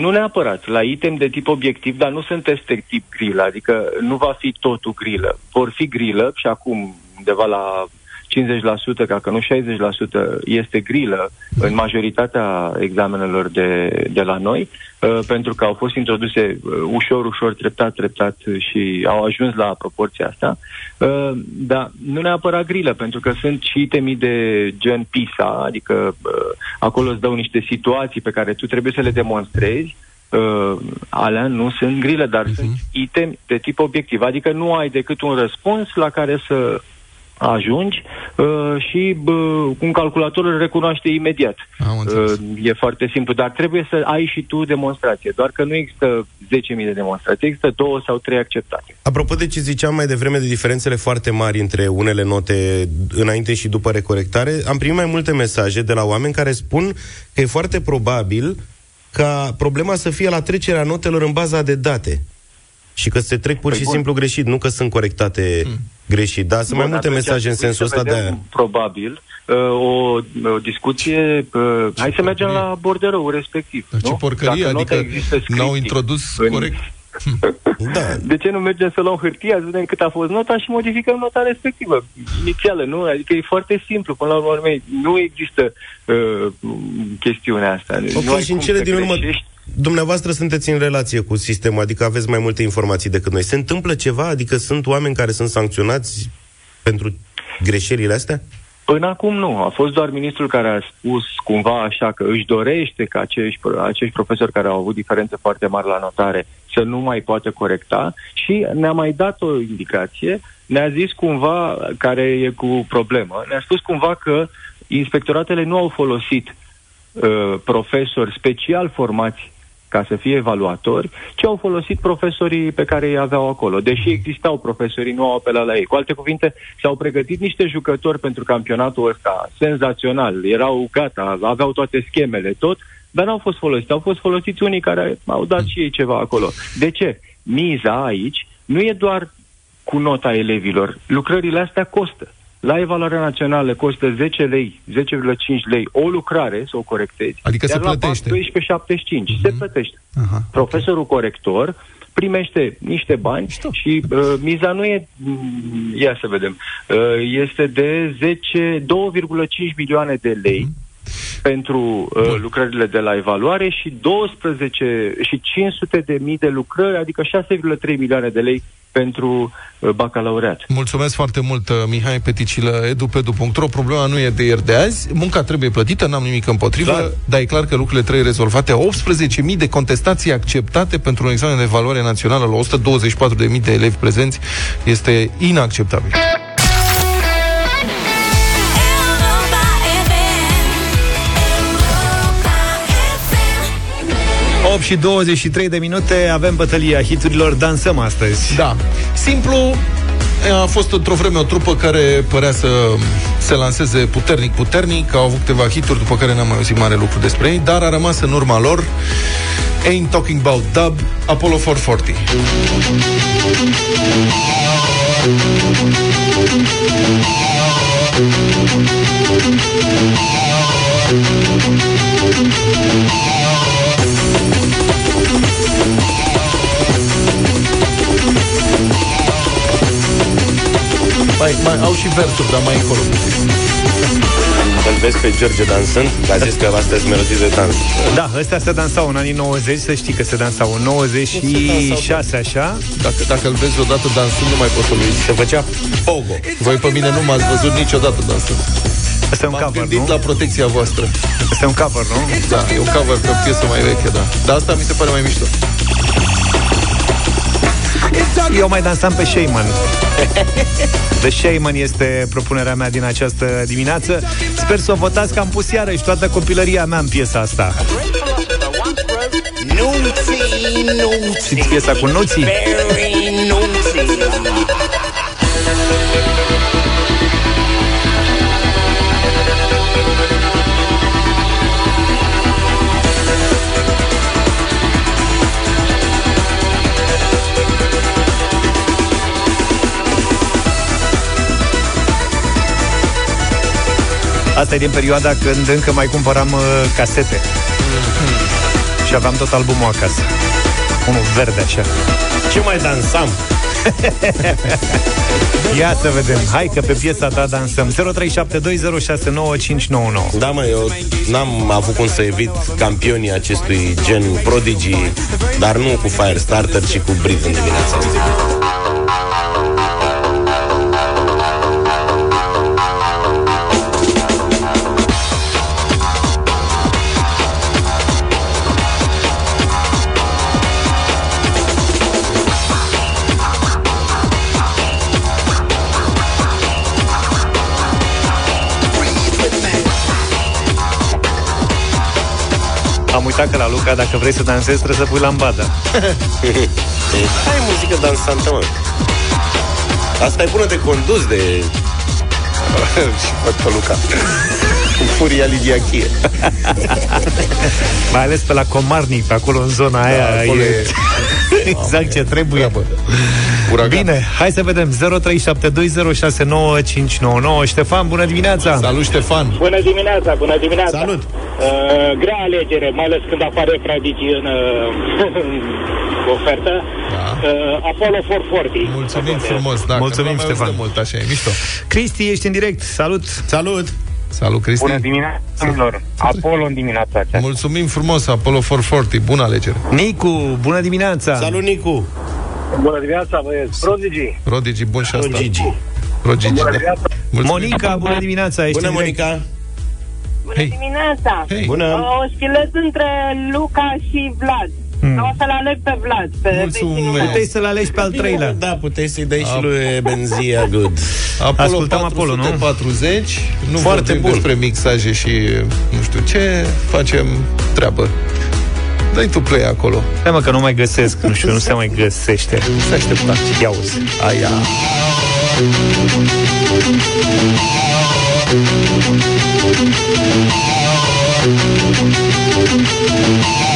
Nu neapărat, la item de tip obiectiv, dar nu sunt teste tip grilă, adică nu va fi totul grilă. Vor fi grilă și acum undeva la 50%, dacă nu 60% este grilă în majoritatea examenelor de, de la noi, uh, pentru că au fost introduse uh, ușor, ușor, treptat, treptat și au ajuns la proporția asta. Uh, Dar nu neapărat grilă, pentru că sunt și temii de gen PISA, adică uh, acolo îți dau niște situații pe care tu trebuie să le demonstrezi, uh, alea nu sunt grile, dar uh-huh. sunt item de tip obiectiv. Adică nu ai decât un răspuns la care să ajungi uh, și bă, un calculator îl recunoaște imediat. Uh, e foarte simplu, dar trebuie să ai și tu demonstrație, doar că nu există 10.000 de demonstrații, există două sau trei acceptate. Apropo de ce ziceam mai devreme de diferențele foarte mari între unele note înainte și după recorectare, am primit mai multe mesaje de la oameni care spun că e foarte probabil ca problema să fie la trecerea notelor în baza de date. Și că se trec pur Păi și bun. simplu greșit, nu că sunt corectate Hmm. Greșit. Da, sunt mai Bun, multe atunci mesaje în ar trebui sensul să ăsta de vedem, aia. Probabil, uh, o, o discuție, uh, hai să mergem la borderou respectiv. Dar ce nu? porcărie, Dacă nota adică există scris n-au introdus în- corect. (laughs) Da. De ce nu mergem să luăm hârtia, să vedem cât a fost nota și modificăm nota respectivă, inițială, nu? Adică e foarte simplu, până la urmă, urmei, nu există uh, chestiunea asta. Nu Ok, ai și în cum cele să din urmă, greșești. Dumneavoastră sunteți în relație cu sistemul, adică aveți mai multe informații decât noi. Se întâmplă ceva? Adică sunt oameni care sunt sancționați pentru greșelile astea? Până acum nu. A fost doar ministrul care a spus cumva așa că își dorește ca acești, acești profesori care au avut diferențe foarte mari la notare să nu mai poată corecta și ne-a mai dat o indicație, ne-a zis cumva, care e cu problemă, ne-a spus cumva că inspectoratele nu au folosit uh, profesori special formați ca să fie evaluatori, ci au folosit profesorii pe care îi aveau acolo. Deși existau profesorii, nu au apelat la ei. Cu alte cuvinte, s-au pregătit niște jucători pentru campionatul ăsta senzațional. Erau gata, aveau toate schemele, tot, dar n-au fost folosiți. Au fost folosiți unii care au dat și ei ceva acolo. De ce? Miza aici nu e doar cu nota elevilor. Lucrările astea costă. La evaluarea națională costă 10 lei, 10,5 lei o lucrare să o corectezi. Adică se iar la plătește. BAC 12,75 se plătește. Aha. Profesorul corector primește niște bani și uh, miza nu e, mm, ia să vedem, uh, este de 10, 2,5 milioane de lei pentru uh, lucrările de la evaluare și 12 și 500 de mii de lucrări, adică 6,3 milioane de lei pentru uh, bacalaureat. Mulțumesc foarte mult, uh, Mihai Peticilă, edupedu.ro. Problema nu e de ieri de azi, munca trebuie plătită, n-am nimic împotrivă, Clar. dar e clar că lucrurile trebuie rezolvate. 18.000 de contestații acceptate pentru un examen de evaluare națională la 124.000 de elevi prezenți este inacceptabil. 8 și 23 de minute avem bătălia hiturilor, dansăm astăzi. Da. Simplu, a fost într-o vreme o trupă care părea să se lanseze puternic, puternic, au avut câteva hituri, după care n-am mai auzit mare lucru despre ei, dar a rămas în urma lor Ain't Talking About Dub, Apollo 440. Mai, mai au și versuri, dar mai încolo. Îl vezi pe George dansând? Că a zis că astea sunt melodii de dans. Da, ăstea se dansau în anii 90, să știi că se dansau în 96, așa. Dacă, dacă îl vezi odată dansând, nu mai poți să-l uiți. Se făcea pogo. Voi pe mine nu m-ați văzut niciodată dansând. Asta e un M-am cover, gândit nu? la protecția voastră. Asta e un cover, nu? Da, e un cover pe o piesă mai veche, da. Dar asta mi se pare mai mișto. Eu mai dansam pe Shaman. The Shaman este propunerea mea din această dimineață. Sper să o votați că am pus iarăși toată copilăria mea în piesa asta. Știți piesa cu nuții? Asta e din perioada când încă mai cumpăram uh, casete. Și aveam tot albumul acasă. Unul verde așa. Ce mai dansam? (laughs) Ia să vedem. Hai că pe piesa ta dansăm. 0372069599. Da, mă, eu n-am avut cum să evit campionii acestui gen Prodigy, dar nu cu Firestarter, ci cu Brit în dimineața asta. Uitat că la Luca, dacă vrei să dansezi, trebuie să pui lambada. (laughs) Hai muzică dansantă, mă. Asta e bună de condus de... (laughs) și văd pe Luca. Cu furia Lidia Mai ales pe la Comarnic, pe acolo în zona aia. Da, acolo e- (laughs) exact ce trebuie. Uragan. Bine, hai să vedem 0372069599 Ștefan, bună dimineața Salut, Ștefan! Bună dimineața, bună dimineața. Salut. Uh, grea alegere, mai ales când apare Pradigi în (laughs) uh, ofertă. Da. Uh, Apollo 440. Mulțumim frumos, da, Mulțumim, că nu mai auzit Ștefan. de mult, așa e mișto. Cristi, ești în direct, salut Salut Salut, Cristi! Bună dimineața, Apollo în dimineața aceasta. Mulțumim frumos, Apollo 440, bună alegere! Nicu, bună dimineața Salut, Nicu Bună dimineața, băieți. Prodigy. Prodigy, bun și asta. Prodigy. Prodigy, Bună da. dimineața. Mulțumim. Monica, bună dimineața ești Bună, în direct. Monica Bună dimineața! Hei. Bună. O schilet între Luca și Vlad. Hmm. O să-l aleg pe Vlad, pe Mulțumesc. vecinul meu. Puteai să-l alegi pe al treilea Da, puteai să-i dai și lui Benzia Good Apollo Ascultăm Apollo, nu? 440, nu Foarte vorbim bun. despre mixaje și nu știu ce, facem treabă. Dai tu play acolo. Hai mă că nu mai găsesc, nu știu, nu se mai găsește Se aștepta. Ia uzi Aia. Thank you.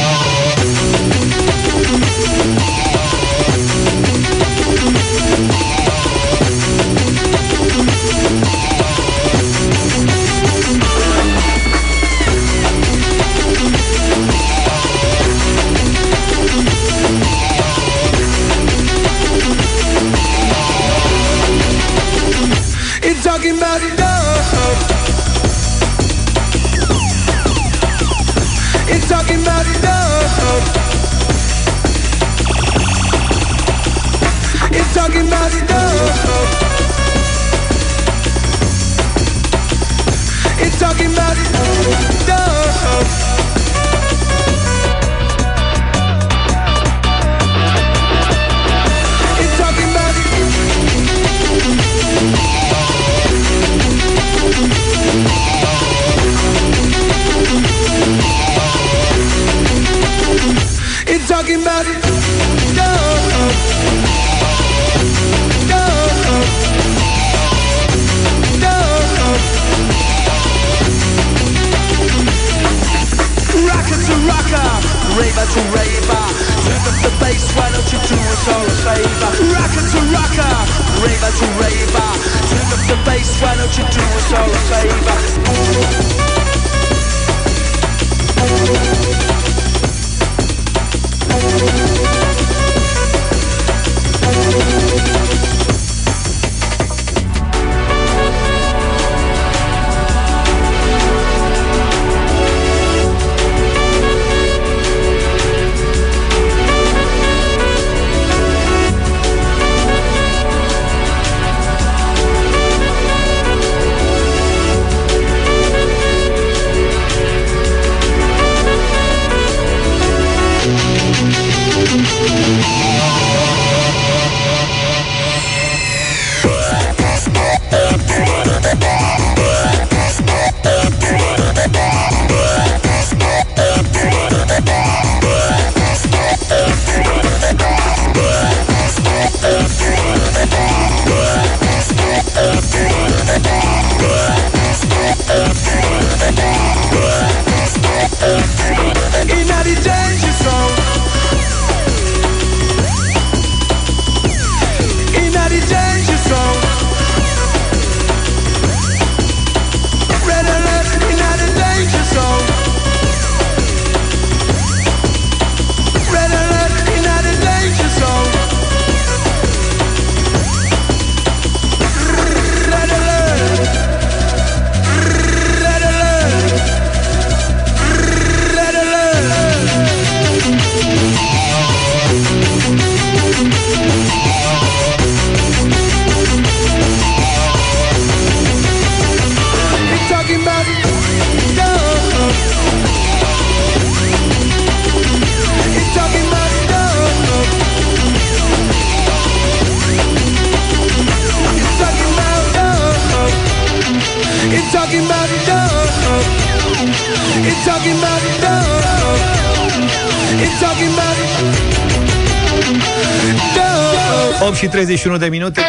31 de minute.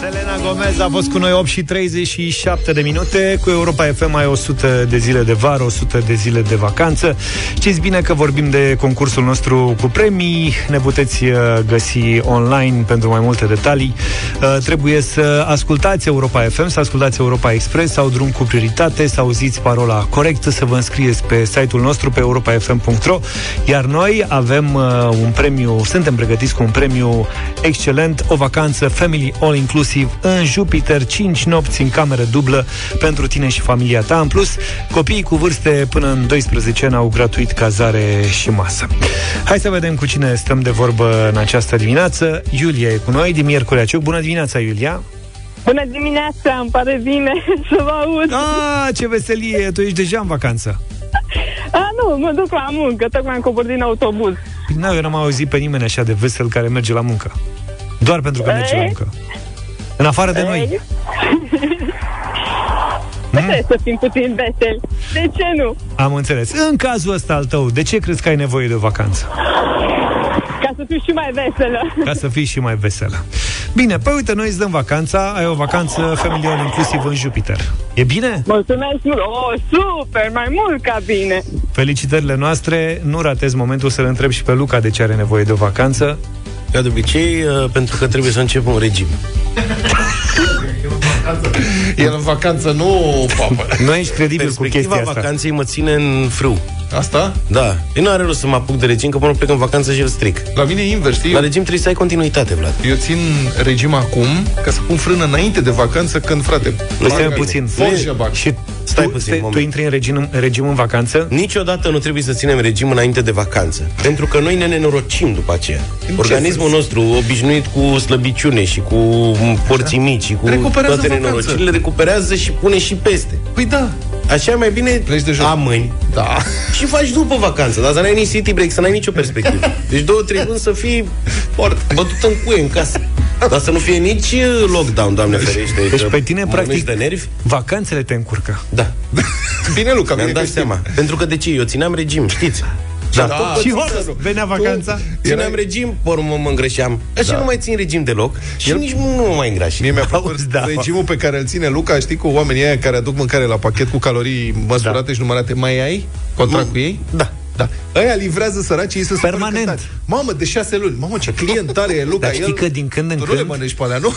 Selena Gomez a fost cu noi 8 și 37 de minute. Cu Europa FM ai 100 de zile de vară 100 de zile de vacanță. Știți bine că vorbim de concursul nostru cu premii. Ne puteți uh, găsi online pentru mai multe detalii. Uh, Trebuie să ascultați Europa FM Să ascultați Europa Express Sau drum cu prioritate Să auziți parola corectă Să vă înscrieți pe site-ul nostru Pe europafm.ro Iar noi avem uh, un premiu Suntem pregătiți cu un premiu excelent O vacanță Family All Inclusive în Jupiter 5 nopți în cameră dublă pentru tine și familia ta. În plus, copiii cu vârste până în 12 ani au gratuit cazare și masă. Hai să vedem cu cine stăm de vorbă în această dimineață. Iulia e cu noi din Miercurea Ciuc. Bună dimineața, Iulia! Bună dimineața, îmi pare bine (laughs) să vă aud. Ah, ce veselie! Tu ești deja în vacanță. (laughs) A, nu, mă duc la muncă, tocmai am coborât din autobuz. Nu, eu n-am auzit pe nimeni așa de vesel care merge la muncă. Doar pentru că merge la Ei? muncă. În afară de noi. Ei? (laughs) Trebuie să fim puțin veseli. De ce nu? Am înțeles. În cazul ăsta al tău, de ce crezi că ai nevoie de o vacanță? Ca să fiu și mai veselă. Ca să fii și mai veselă. Bine, păi uite, noi îți dăm vacanța, ai o vacanță familială inclusiv în Jupiter. E bine? Mulțumesc mult! Oh, super! Mai mult ca bine! Felicitările noastre, nu ratezi momentul să-l întreb și pe Luca de ce are nevoie de o vacanță. Ca de obicei, uh, pentru că trebuie să încep un regim. (laughs) El în vacanță nu, papă. Nu ești credibil cu Perspectiva chestia asta. vacanței mă ține în frâu. Asta? Da. Eu nu are rost să mă apuc de regim, că până plec în vacanță și îl stric. La mine e invers, știi? La regim trebuie să ai continuitate, Vlad. Eu țin regim acum ca să pun frână înainte de vacanță când, frate, Nu stai bagă- puțin. Forja bag. Și Stai tu, puțin, stai, moment. tu intri în regim, în regim în vacanță? Niciodată nu trebuie să ținem regim înainte de vacanță. Pentru că noi ne nenorocim după aceea. În ce Organismul sens? nostru, obișnuit cu slăbiciune și cu porții mici și cu Recuperează toate vacanță. nenorocirile, recuperează și pune și peste. Păi da. Așa e mai bine Pleci de joc. amâni Da. (laughs) și faci după vacanță, dar să n-ai nici city break, să n-ai nicio perspectivă. Deci două, trei luni să fii foarte bătut în cuie în casă. Dar să nu fie nici uh, lockdown, Doamne ferește. Deci că pe tine, mănânci practic, de nervi? vacanțele te încurcă. Da. (laughs) Bine, Luca, Mi-am bine dat că știi. seama. Pentru că de ce? Eu țineam regim, știți? Da, Da. tot Și țin hop, să- venea vacanța. Țineam Erai- regim, pe urmă mă îngreșeam. Așa Da. nu mai țin regim deloc și nici nu mă mai îngraș. Mie mi-a plăcut Auzi, da. regimul pe care îl ține Luca, știi, cu oamenii aia care aduc mâncare la pachet cu calorii măsurate și numărate. Mai ai contract cu ei? Da. Da. Aia livrează săracii, ei să Permanent. Supără Mamă, de șase luni. Mamă, ce client tare e Luca. Dar știi el... că din când în tu nu le când- mănânci pe alea, nu?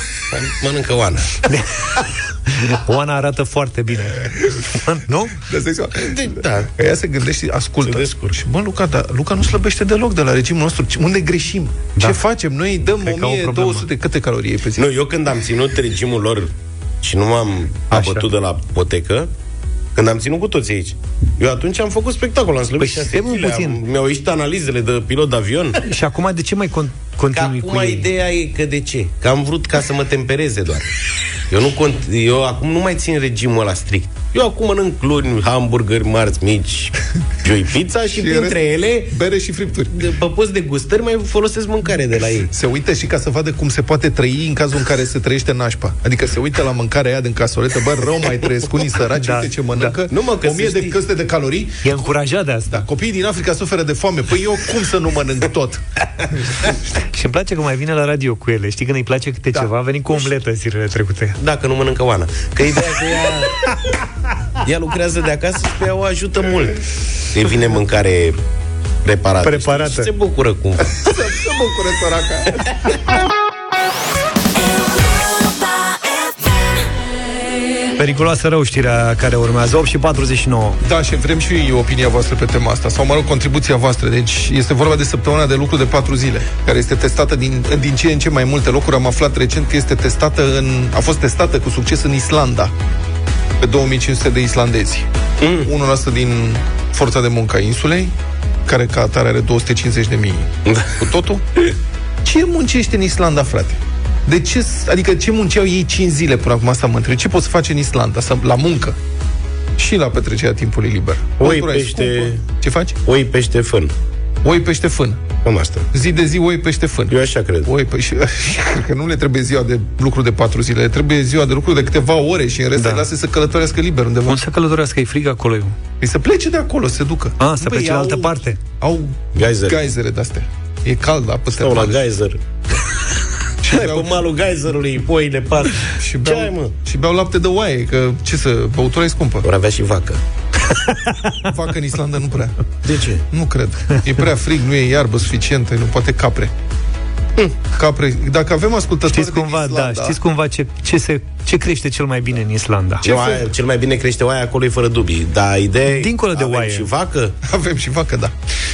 Mănâncă Oana. (laughs) Oana arată foarte bine. (laughs) nu? Da, stai seama. De, da. Că ea se gândește, ascultă. Și, bă, Luca, dar Luca nu slăbește deloc de la regimul nostru. Ce- Unde greșim? Da. Ce facem? Noi îi dăm Cred că au o 1200, câte calorii e pe zi? Nu, eu când am ținut regimul lor și nu m-am abătut de la potecă, când am ținut cu toți aici. Eu atunci am făcut spectacol, am slăbit Păi șase stai mă zile, puțin. am, mi-au ieșit analizele de pilot de avion. (laughs) Și acum de ce mai con- continui Acum cu ei? ideea e că de ce? Că am vrut ca să mă tempereze doar. Eu, nu cont, eu acum nu mai țin regimul ăla strict. Eu acum mănânc luni, hamburgeri, marți mici, (laughs) joi pizza și, Și printre rest- ele, Bere și fripturi. de, pe post de gustări, mai folosesc mâncare de la ei. Se uită și ca să vadă cum se poate trăi în cazul în care se trăiește nașpa. Adică se uită la mâncarea aia din casoletă, bă, rău mai trăiesc unii săraci, Da, uite ce mănâncă, da. nu mă, că 1000 să de știi. căste de calorii. E încurajat de asta. Da, copiii din Africa suferă de foame. Păi eu cum să nu mănânc tot? (laughs) Și îmi place că mai vine la radio cu ele. Știi când îi place câte da. ceva? A venit cu o omletă zilele trecute. Dacă nu mănâncă Oana. Că ideea că ea, (laughs) ea lucrează de acasă și pe ea o ajută mult. Îi vine mâncare preparată. Preparată. știi? Și se bucură cumva. (laughs) Să, să bucure săraca. Periculoasă rău știrea care urmează. 8 și 49. Da, și vrem și opinia voastră pe tema asta, sau mă rog, contribuția voastră. Deci este vorba de săptămâna de lucru de patru zile, care este testată din, din ce în ce mai multe locuri. Am aflat recent că este testată în, a fost testată cu succes în Islanda, pe 2500 de islandezi. Mm. Unul ăsta din forța de muncă a insulei, care ca atare are 250 de mii cu totul. Ce muncește în Islanda, frate? De ce, adică ce munceau ei 5 zile până acum asta mă întreb? Ce poți face în Islanda? Să, la muncă? Și la petrecerea timpului liber. Oi, Cultura e pește- scumpă. Ce faci? Oi, pește, fân. Oi, pește, fân. Cum asta? Zi de zi, oi, pește, fân. Eu așa cred. Oi, pe, și, cred (laughs) că nu le trebuie ziua de lucru de patru zile, le trebuie ziua de lucru de câteva ore și în rest da. îi lase să călătorească liber undeva. Cum să călătorească? E frig acolo. Eu. Păi să plece de acolo, să se ducă. A, să Băi, plece în au- altă parte. Au Geyser. geizere de-astea. E cald la peste Stau la geyser. (laughs) Și Hai pe malul geyserului, poile pas. și Ce beau, ai, mă? și beau lapte de oaie, că ce să, băutura e scumpă. Vor avea și vacă. (laughs) Fac în Islanda nu prea. De ce? Nu cred. E prea frig, nu e iarbă suficientă, nu poate capre. Capre. Dacă avem ascultători Știți din cumva, Islanda, da, știți cumva ce, ce, se, ce crește cel mai bine în Islanda? Ce oaia, cel mai bine crește oaia acolo e fără dubii. Dar ideea e, Dincolo de avem oaie. și vacă. Avem și vacă, da.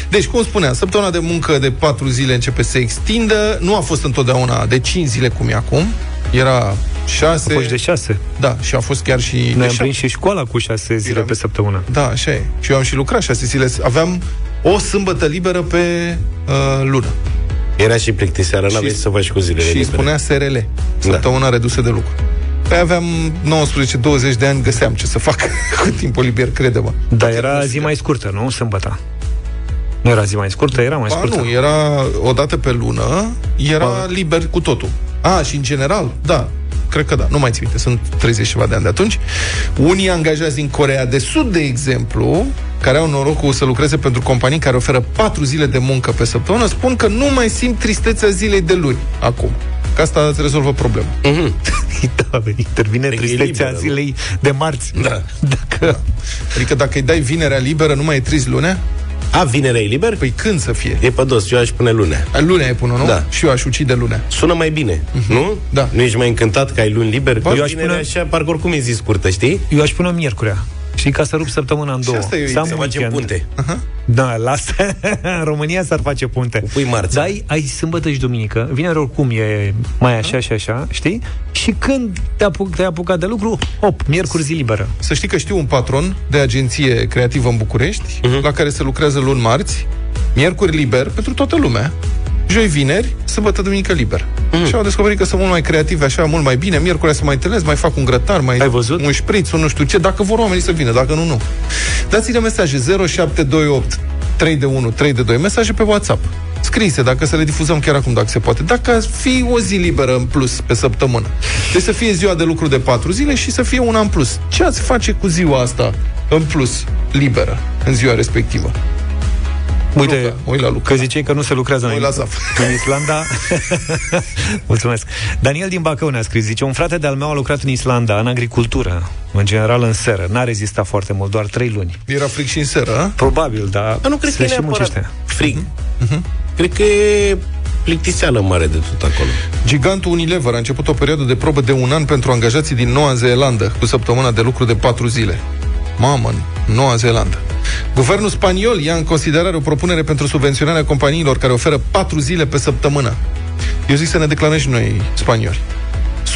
Deci, cum spuneam, săptămâna de muncă de 4 zile începe să se extindă. Nu a fost întotdeauna de 5 zile cum e acum. Era 6. A fost de șase. Da, și a fost chiar și Noi de am șapte. prins și școala cu șase zile Eram- pe săptămână. Da, așa e. Și eu am și lucrat 6 zile. Aveam o sâmbătă liberă pe uh, lună. Era și plictiseară, Și- n-aveai să faci cu zilele și îi libere. spunea SRL, săptămâna redusă de lucru. Păi aveam 19-20 de ani, găseam ce să fac (laughs) cu timpul liber, crede-mă. Dar era zi mai scurtă, nu? Sâmbăta. Nu era zi mai scurtă, era mai Ba scurtă. nu, era o dată pe lună, era Ba. liber cu totul. A, și în general, da, cred că da, nu mai țin minte, sunt 30 și ceva de ani de atunci. Unii angajați din Corea de Sud, de exemplu, care au norocul să lucreze pentru companii care oferă 4 zile de muncă pe săptămână, spun că nu mai simt tristețea zilei de luni acum. Că asta îți rezolvă problema. (laughs) da, intervine Adică e tristețea liberă, zilei de marți. Da. (laughs) Dacă... Adică dacă îi dai vinerea liberă, nu mai e trist lunea? A, vinerea e liber? Păi când să fie? E pe dos, eu aș pune lunea. Lunea e până, nu? Da. Și eu aș ucide lunea. Sună mai bine, nu? Da. Nu ești mai încântat că ai luni liber? Ba, eu eu aș aș vinerea pune- așa, parcă oricum e zi scurtă, știi? Eu aș pune miercurea. Știi, ca să rup săptămâna în două. asta e o Să am idee. Să facem weekend. punte. Da, lasă. în (laughs) România s-ar face punte. Cu pui marți. Dar ai, ai sâmbătă și duminică. Vineri oricum e mai așa și așa, știi? Și când te apuc, te-ai apucat de lucru, hop, miercuri zi liberă. Să știi că știu un patron de agenție creativă în București, Mhm. la care se lucrează luni marți, miercuri liber pentru toată lumea, joi vineri, sâmbătă duminică liber. Mhm. Și au descoperit că sunt mult mai creativi, așa, mult mai bine. Miercurea să mai întâlnesc, mai fac un grătar, mai Ai văzut? un șpriț, un nu știu ce, dacă vor oamenii să vină, dacă nu, nu. Dați-ne mesaje 0728 3 de 1 3 de 2, mesaje pe WhatsApp. Scrise, dacă să le difuzăm chiar acum, dacă se poate. Dacă ar fi o zi liberă în plus pe săptămână. Deci să fie ziua de lucru de 4 zile și să fie una în plus. Ce ați face cu ziua asta în plus, liberă, în ziua respectivă? Uite, Luca, ui la Luca. că ziceai că nu se lucrează Ui în, la Zaf. în Islanda. (laughs) Mulțumesc. Daniel din Bacău ne-a scris, zice, un frate de-al meu a lucrat în Islanda, în agricultură, în general în seră. N-a rezistat foarte mult, doar trei luni. Era fric și în seră, a? Probabil, dar Dar nu cred se că e și neapărat muncește. frig. Mhm. Cred că e plictiseală mare de tot acolo. Gigantul Unilever a început o perioadă de probă de un an pentru angajații din Noua Zeelandă, cu săptămâna de lucru de patru zile. Mamă, în Noua Zeelandă. Guvernul spaniol ia în considerare o propunere pentru subvenționarea companiilor care oferă patru zile pe săptămână. Eu zic să ne declarăm și noi spanioli.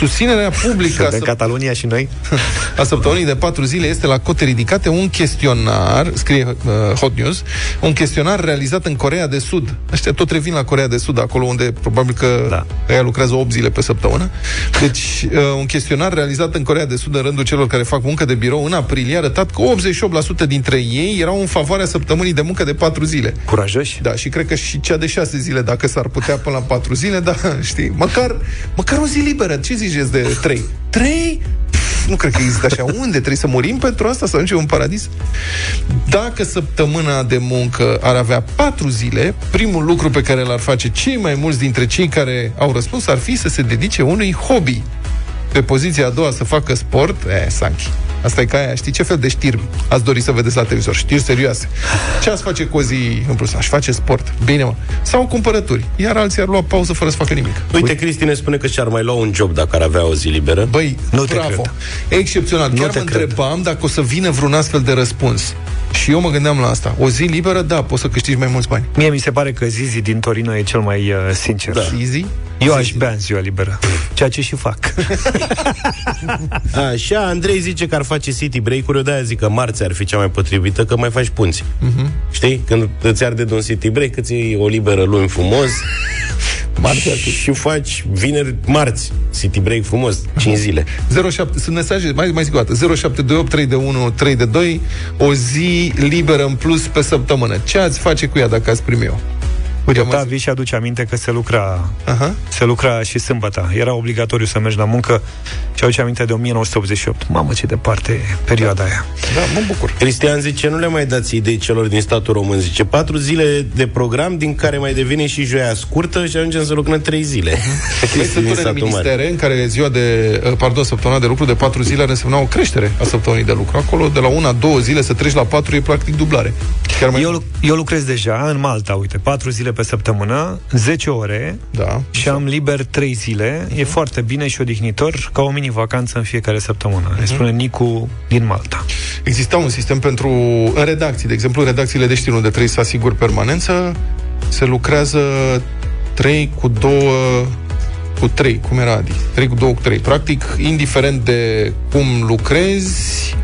Susținerea publică a În Catalunia și noi. (laughs) a săptămânii de patru zile este la cote ridicate un chestionar, scrie uh, Hot News, un chestionar realizat în Corea de Sud. Ăștia tot revin la Corea de Sud, acolo unde probabil că da. ea lucrează 8 zile pe săptămână. Deci, uh, un chestionar realizat în Corea de Sud în rândul celor care fac muncă de birou în aprilie a arătat că 88% dintre ei erau în favoarea săptămânii de muncă de patru zile. Curajoși? Da, și cred că și cea de șase zile, dacă s-ar putea până la patru zile, (laughs) da, știi, măcar, măcar o zi liberă. Ce ziceți de trei? Trei? Pff, nu cred că există așa. Unde? Trebuie să murim pentru asta? Să ajungem în paradis? Dacă săptămâna de muncă ar avea patru zile, primul lucru pe care l-ar face cei mai mulți dintre cei care au răspuns ar fi să se dedice unui hobby. Pe poziția a doua să facă sport, e, Sanchi. Asta e ca aia, știi ce fel de știri ați dori să vedeți la televizor? Știri serioase. Ce ați face cu o zi în plus? Aș face sport. Bine, mă. Sau cumpărături. Iar alții ar lua pauză fără să facă nimic. Uite, Cristi ne spune că și-ar mai lua un job dacă ar avea o zi liberă. Băi, Nu te bravo. cred. Excepțional. Nu Chiar te mă cred. întrebam dacă o să vină vreun astfel de răspuns. Și eu mă gândeam la asta. O zi liberă, da, poți să câștigi mai mulți bani. Mie mi se pare că Zizi din Torino e cel mai uh, sincer. Da. Easy? Eu aș bea în ziua liberă. Ceea ce și fac. (laughs) (laughs) Așa, Andrei zice că ar face city break-uri, eu de-aia zic că marți ar fi cea mai potrivită, că mai faci punți. Mhm. Știi? Când îți arde de un city break, îți iei o liberă luni frumos Marți ar fi. și faci vineri, marți, city break frumos, 5 zile. 07, sunt mesaje, mai, mai zic o dată, 0728 3 de 1 3 de 2, o zi liberă în plus pe săptămână. Ce ați face cu ea dacă ați primi eu? Uite, Ia mă Octavi și aduce aminte că se lucra, Aha. se lucra și sâmbătă. Era obligatoriu să mergi la muncă și aduce aminte de 1988. Mamă, ce departe e perioada aia. Da, mă bucur. Cristian zice, nu le mai dați idei celor din statul român. Zice, patru zile de program, din care mai devine și joia scurtă și ajungem să lucrăm trei zile. (laughs) Păi Cristi sunt din unele satul mare. ministere în care ziua de, uh, pardon, săptămâna de lucru de patru zile ar însemna o creștere a săptămânii de lucru. Acolo, de la una, două zile, să treci la patru, e practic dublare. Chiar mai Eu, lu- eu lucrez deja în Malta, uite, 4 zile pe săptămână, 10 ore Da. și am liber 3 zile. E foarte bine și odihnitor, ca o mini-vacanță în fiecare săptămână. Ne spune Nicu din Malta. Exista un sistem pentru în redacții, de exemplu, în redacțiile de știri unde trebuie să asiguri permanență, se lucrează 3 cu 2 cu 3, cum era Adi? 3 cu 2 cu 3. Practic, indiferent de cum lucrezi,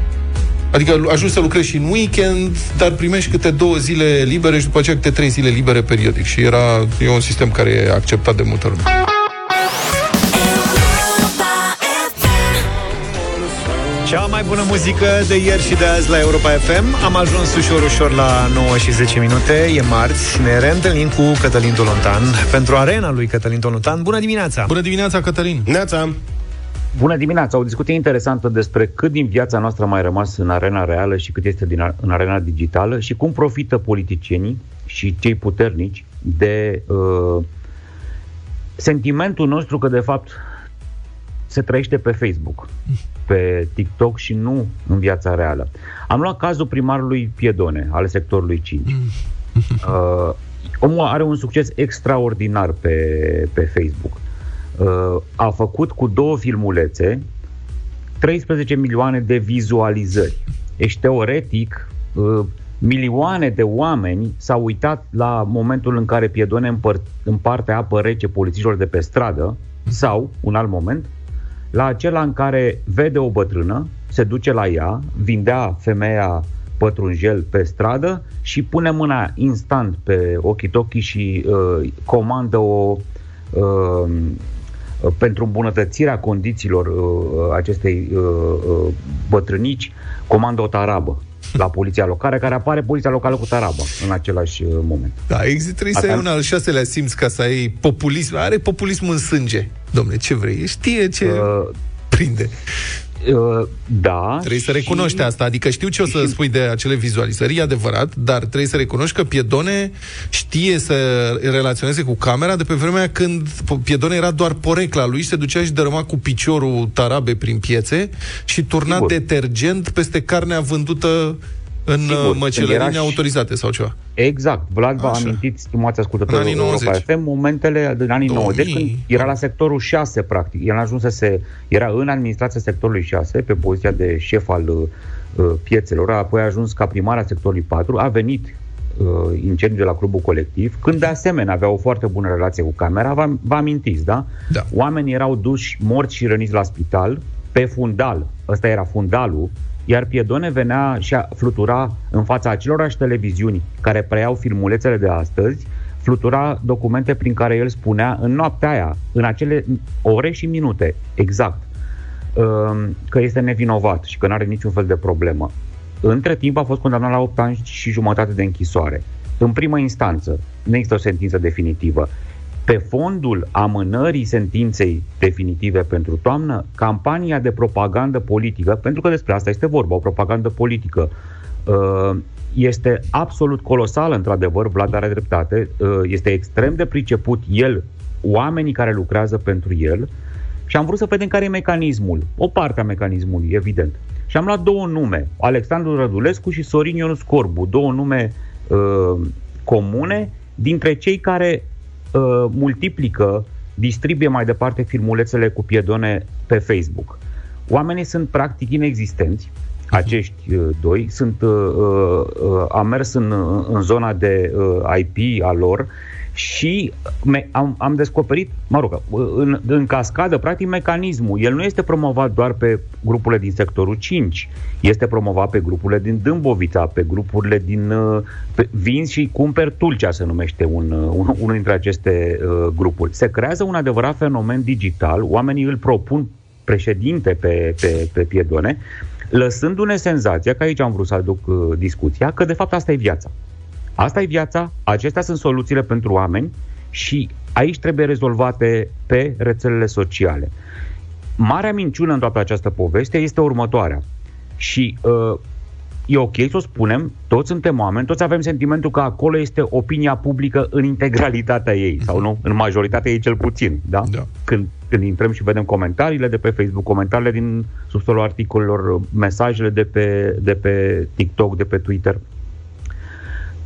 Adică ajungi să lucrezi și în weekend, dar primești câte două zile libere și după aceea câte trei zile libere periodic. Și era e un sistem care e acceptat de multă lume. Cea mai bună muzică de ieri și de azi la Europa FM. Am ajuns ușor, ușor la 9 și 10 minute. E marți. Ne reîntâlnim cu Cătălin Tolontan pentru arena lui Cătălin Tolontan. Bună dimineața! Bună dimineața, Cătălin! Neața! Bună dimineața! O discuție interesantă despre cât din viața noastră a mai rămas în arena reală și cât este din, a- în arena digitală și cum profită politicienii și cei puternici de uh, sentimentul nostru că de fapt se trăiește pe Facebook, pe TikTok și nu în viața reală. Am luat cazul primarului Piedone, al sectorului 5. Uh, omul are un succes extraordinar pe, pe Facebook. Uh, a făcut cu două filmulețe 13 milioane de vizualizări. Deci, teoretic, uh, milioane de oameni s-au uitat la momentul în care Piedone împăr- împarte apă rece polițiștilor de pe stradă sau, un alt moment, la acela în care vede o bătrână, se duce la ea, vindea femeia pătrunjel pe stradă și pune mâna instant pe ochii și uh, comandă o uh, pentru îmbunătățirea condițiilor uh, acestei uh, uh, bătrânici, comandă o tarabă la poliția locală, care apare poliția locală cu tarabă în același uh, moment. Da, există, trebuie să Asta- ai un al șaselea simț ca să ai populism. Are populism în sânge. Domne, ce vrei? Știe ce Uh, prinde. Uh, da. Trebuie să recunoști asta. Adică știu ce o să spui de acele vizualizări, e adevărat, dar trebuie să recunoști că Piedone știe să relaționeze cu camera de pe vremea când Piedone era doar porecla lui și se ducea și dărâma cu piciorul tarabe prin piețe și turna Sigur. detergent peste carnea vândută în Sigur, uh, când măcelării era și- neautorizate sau ceva. Exact. Vlad v-a amintit, stimați ascultători În anii Europa 90. FM, momentele din anii 2000. 90, când era la sectorul 6, practic. El a ajuns să se... Era în administrația sectorului 6, pe poziția de șef al uh, piețelor, apoi a ajuns ca primar al sectorului 4, a venit uh, incendiu de la clubul colectiv, când de asemenea avea o foarte bună relație cu camera, vă, vă amintiți, da? da? Oamenii erau duși morți și răniți la spital, pe fundal, ăsta era fundalul, iar Piedone venea și a flutura în fața acelorași televiziuni care preiau filmulețele de astăzi, flutura documente prin care el spunea în noaptea aia, în acele ore și minute, exact, um, că este nevinovat și că nu are niciun fel de problemă. Între timp a fost condamnat la 8 ani și jumătate de închisoare. În primă instanță, nu există o sentință definitivă. Pe fondul amânării sentinței definitive pentru toamnă, campania de propagandă politică, pentru că despre asta este vorba, o propagandă politică, uh, este absolut colosală, într-adevăr, Vlad are dreptate, uh, este extrem de priceput el, oamenii care lucrează pentru el, și am vrut să vedem care e mecanismul, o parte a mecanismului, evident. Și am luat două nume, Alexandru Rădulescu și Sorin Ionus Corbu, două nume uh, comune dintre cei care uh, multiplică, distribuie mai departe filmulețele cu piedone pe Facebook. Oamenii sunt practic inexistenți, acești uh, doi, sunt, uh, uh, am mers în, în zona de uh, IP a lor și me- am, am descoperit, mă rog, în, în cascadă, practic, mecanismul. El nu este promovat doar pe grupurile din sectorul 5, este promovat pe grupurile din Dâmbovița, pe grupurile din uh, pe, Vinzi și Cumperi Tulcea se numește un, uh, un, unul dintre aceste uh, grupuri. Se creează un adevărat fenomen digital, oamenii îl propun președinte pe, pe, pe piedone, lăsându-ne senzația, că aici am vrut să aduc uh, discuția, că de fapt asta e viața. Asta e viața, acestea sunt soluțiile pentru oameni și aici trebuie rezolvate pe rețelele sociale. Marea minciună în toată această poveste este următoarea. Și uh, e ok să o spunem, toți suntem oameni, toți avem sentimentul că acolo este opinia publică în integralitatea ei, sau nu? În majoritatea ei cel puțin, da? da. Când, când intrăm și vedem comentariile de pe Facebook, comentariile din subsolul articolelor, mesajele de pe, de pe TikTok, de pe Twitter,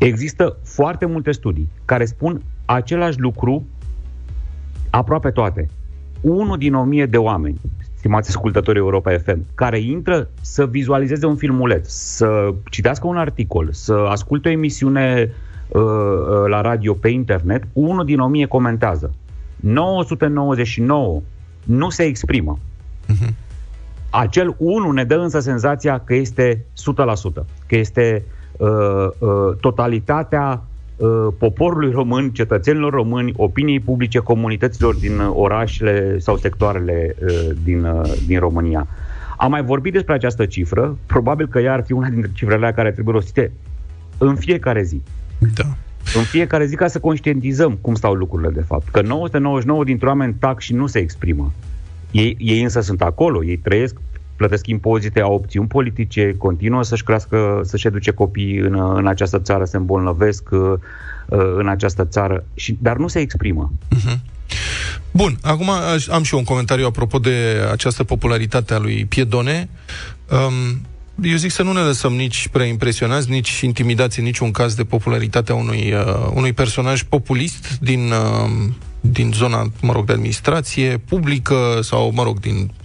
Există foarte multe studii care spun același lucru aproape toate. Unul din o mie de oameni, stimați ascultători Europa FM, care intră să vizualizeze un filmuleț, să citească un articol, să asculte o emisiune uh, uh, la radio pe internet, unul din o mie comentează. 999 nu se exprimă. Acel 1 ne dă însă senzația că este 100%, că este uh, uh, totalitatea uh, poporului român, cetățenilor români, opiniei publice, comunităților din uh, orașele sau sectoarele uh, din, uh, din România. Am mai vorbit despre această cifră, probabil că ea ar fi una dintre cifrele care trebuie rostite în fiecare zi. Da. În fiecare zi ca să conștientizăm cum stau lucrurile de fapt. Că 999 dintre oameni tac și nu se exprimă. Ei, ei însă sunt acolo, ei trăiesc, plătesc impozite, au opțiuni politice, continuă să-și crească, să-și educe copiii în, în această țară, se îmbolnăvesc uh, în această țară, și, dar nu se exprimă. Bun, acum aș- am și eu un comentariu apropo de această popularitate a lui Piedone. Um, eu zic să nu ne lăsăm nici prea impresionați, nici intimidați în niciun caz de popularitatea unui, uh, unui personaj populist din, uh, din zona, mă rog, de administrație publică sau, mă rog, din uh,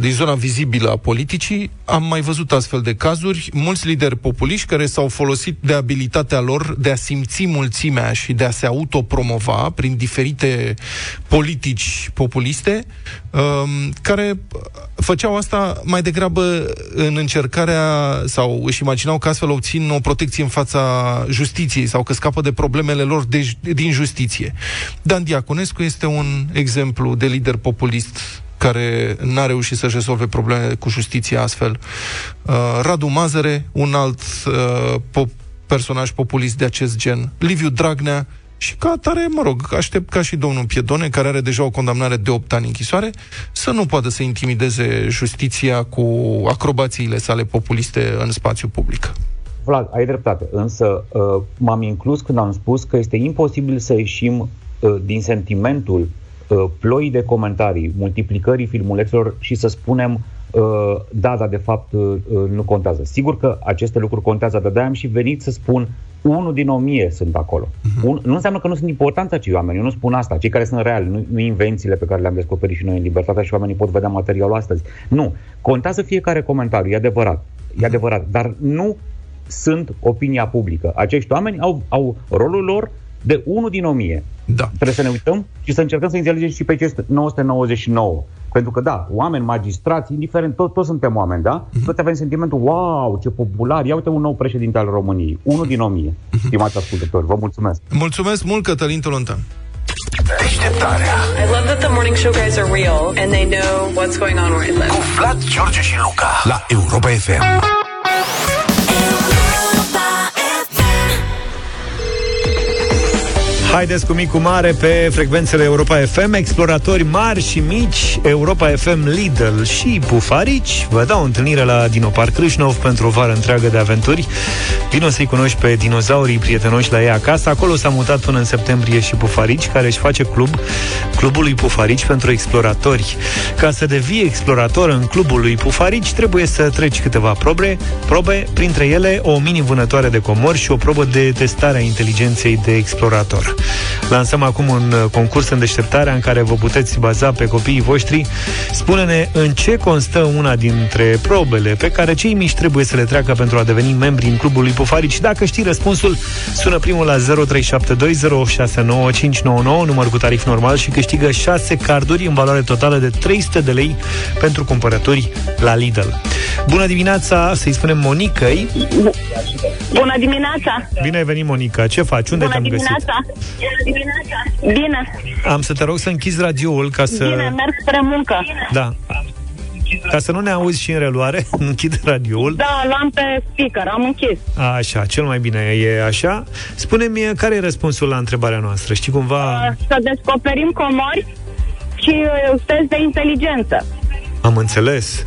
din zona vizibilă a politicii, am mai văzut astfel de cazuri, mulți lideri populiști care s-au folosit de abilitatea lor de a simți mulțimea și de a se autopromova prin diferite politici populiste, um, care făceau asta mai degrabă în încercarea sau își imaginau că astfel obțin o protecție în fața justiției sau că scapă de problemele lor de, din justiție. Dan Diaconescu este un exemplu de lider populist care n-a reușit să-și rezolve problemele cu justiția astfel. Uh, Radu Mazăre, un alt uh, po- personaj populist de acest gen. Liviu Dragnea, și ca atare, mă rog, aștept ca și domnul Piedone, care are deja o condamnare de 8 ani închisoare, să nu poată să intimideze justiția cu acrobațiile sale populiste în spațiu public. Vlad, ai dreptate, însă uh, m-am inclus când am spus că este imposibil să ieșim uh, din sentimentul uh, ploii de comentarii, multiplicării filmuleților și să spunem uh, da, dar de fapt uh, uh, nu contează. Sigur că aceste lucruri contează, dar de-aia am și venit să spun unul din o mie sunt acolo. Un, nu înseamnă că nu sunt importanți acei oameni, eu nu spun asta, cei care sunt reali, nu, nu invențiile pe care le-am descoperit și noi în libertatea și oamenii pot vedea materialul astăzi. Nu, contează fiecare comentariu, e adevărat, e adevărat, dar nu sunt opinia publică. Acești oameni au, au rolul lor de unul din o mie. Da. Trebuie să ne uităm și să încercăm să înțelegem și pe cei 999. Pentru că, da, oameni, magistrați, indiferent, tot, toți suntem oameni, da? Mhm. Toți avem sentimentul, wow, ce popular, ia uite un nou președinte al României. Unul din o mie. Mhm. Stimați ascultători, vă mulțumesc. Mulțumesc mult, Cătălin Tolontan. Deșteptarea I love that the morning show guys are real and they know what's going on where I live. Cu Vlad, George și Luca La Europa FM Haideți cu micul mare pe frecvențele Europa FM, exploratori mari și mici, Europa FM Lidl și Pufarici. Vă dau o întâlnire la Dinoparc Crâșnov pentru o vară întreagă de aventuri. Vino să-i cunoști pe dinozaurii prietenoși la ei acasă. Acolo s-a mutat până în septembrie și Pufarici, care își face club, clubul lui Pufarici pentru exploratori. Ca să devii explorator în clubul lui Pufarici, trebuie să treci câteva probe, probe printre ele o mini vânătoare de comori și o probă de testare a inteligenței de explorator. Lansăm acum un uh, concurs în deșteptarea în care vă puteți baza pe copiii voștri. Spune-ne în ce constă una dintre probele pe care cei mici trebuie să le treacă pentru a deveni membri în clubul lui Pufarici. Dacă știi răspunsul, sună primul la 0372069599, număr cu tarif normal și câștigă 6 carduri în valoare totală de 300 de lei pentru cumpărături la Lidl. Bună dimineața, să-i spunem Monicăi. Bună dimineața! Bine ai venit, Monica. Ce faci? Unde Bună te-am găsit? dimineața! Bine, Am să te rog să închizi radioul ca să... bine, merg spre muncă. Da. Ca să nu ne auzi și în reluare, (laughs) închid radioul. Da, l-am pe speaker, am închis. Așa, cel mai bine e așa. Spune-mi care e răspunsul la întrebarea noastră. Știi cumva... Uh, Să descoperim comori și uh, test de inteligență. Am înțeles.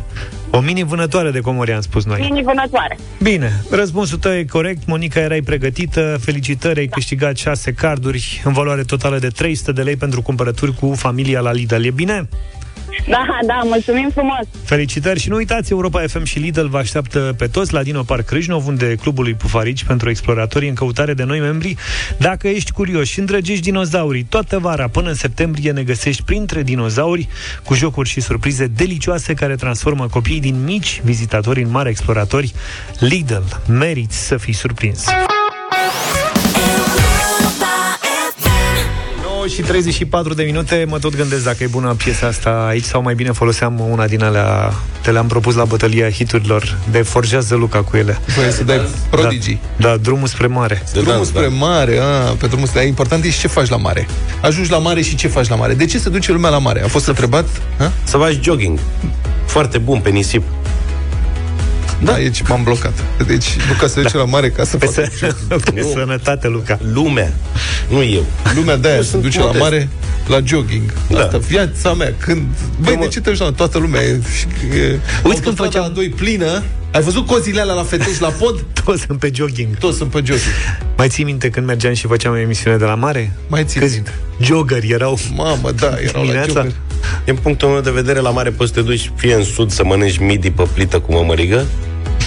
O mini vânătoare de comori, am spus noi. Mini vânătoare. Bine, răspunsul tău e corect. Monica, erai pregătită. Felicitări, ai câștigat 6 carduri în valoare totală de 300 de lei pentru cumpărături cu familia la Lidl. E bine? Da, da, mulțumim frumos. Felicitări și nu uitați, Europa FM și Lidl vă așteaptă pe toți la Dino Park Crâșnov, unde clubul lui Pufarici pentru exploratori în căutare de noi membri. Dacă ești curios și îndrăgești dinozaurii, toată vara până în septembrie ne găsești printre dinozauri cu jocuri și surprize delicioase care transformă copiii din mici vizitatori în mari exploratori. Lidl, meriți să fii surprins. 9 și 34 de minute Mă tot gândesc dacă e bună piesa asta aici Sau mai bine foloseam una din alea Te le-am propus la bătălia hiturilor De forjează Luca cu ele Voie să dai prodigii. Da, da drumul spre mare Drumul spre mare, a, pe drumul spre... Important e și ce faci la mare. Ajungi la mare și ce faci la mare. De ce se duce lumea la mare? A fost întrebat? A? Să faci jogging. Foarte bun pe nisip. Da, aici m-am blocat. Deci, Luca se duce la mare ca să Pe, facă... să, (laughs) pe sănătate, Luca Lumea, nu eu. Lumea de-aia Eu se sunt duce la modest. mare la jogging. Da. Asta, viața mea, când... Băi, de ce te duci la toată lumea? E, e, Uite când autostrada făceam- A2 plină. Ai văzut cozile alea la Fetești la pod? (laughs) Toți sunt pe jogging Toți sunt pe jogging. Mai ții minte când mergeam și făceam emisiune de la mare? Mai țin Câți minte. joggeri erau Mamă, da, erau la dimineața? jogging. Din punctul meu de vedere, la mare poți să te duci fie în sud să mănânci midi pe plită cu mămărigă,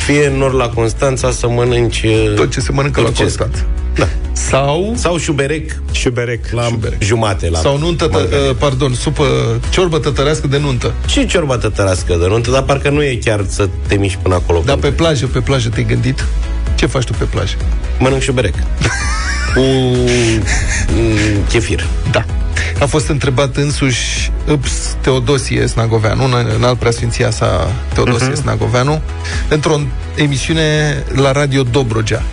fie în nord la Constanța să mănânci uh, Tot ce se mănâncă la turcesc. Constanța. Da. Sau... Sau șuberec Șuberec la Șuberec. jumate. La Sau nuntă, tă, margarină. uh, pardon, supă, ciorbă tătărească de nuntă. Și ciorba tătărească de nuntă, dar parcă nu e chiar să te miști până acolo. Dar pe plajă, pe plajă te-ai gândit? Ce faci tu pe plajă? Mănânc șuberec. (laughs) cu (laughs) mm, chefir. Da. A fost întrebat însuși ups, Teodosie Snagoveanu, în, în alt preasfinția sa Teodosie uh-huh. Snagoveanu, într-o emisiune la Radio Dobrogea.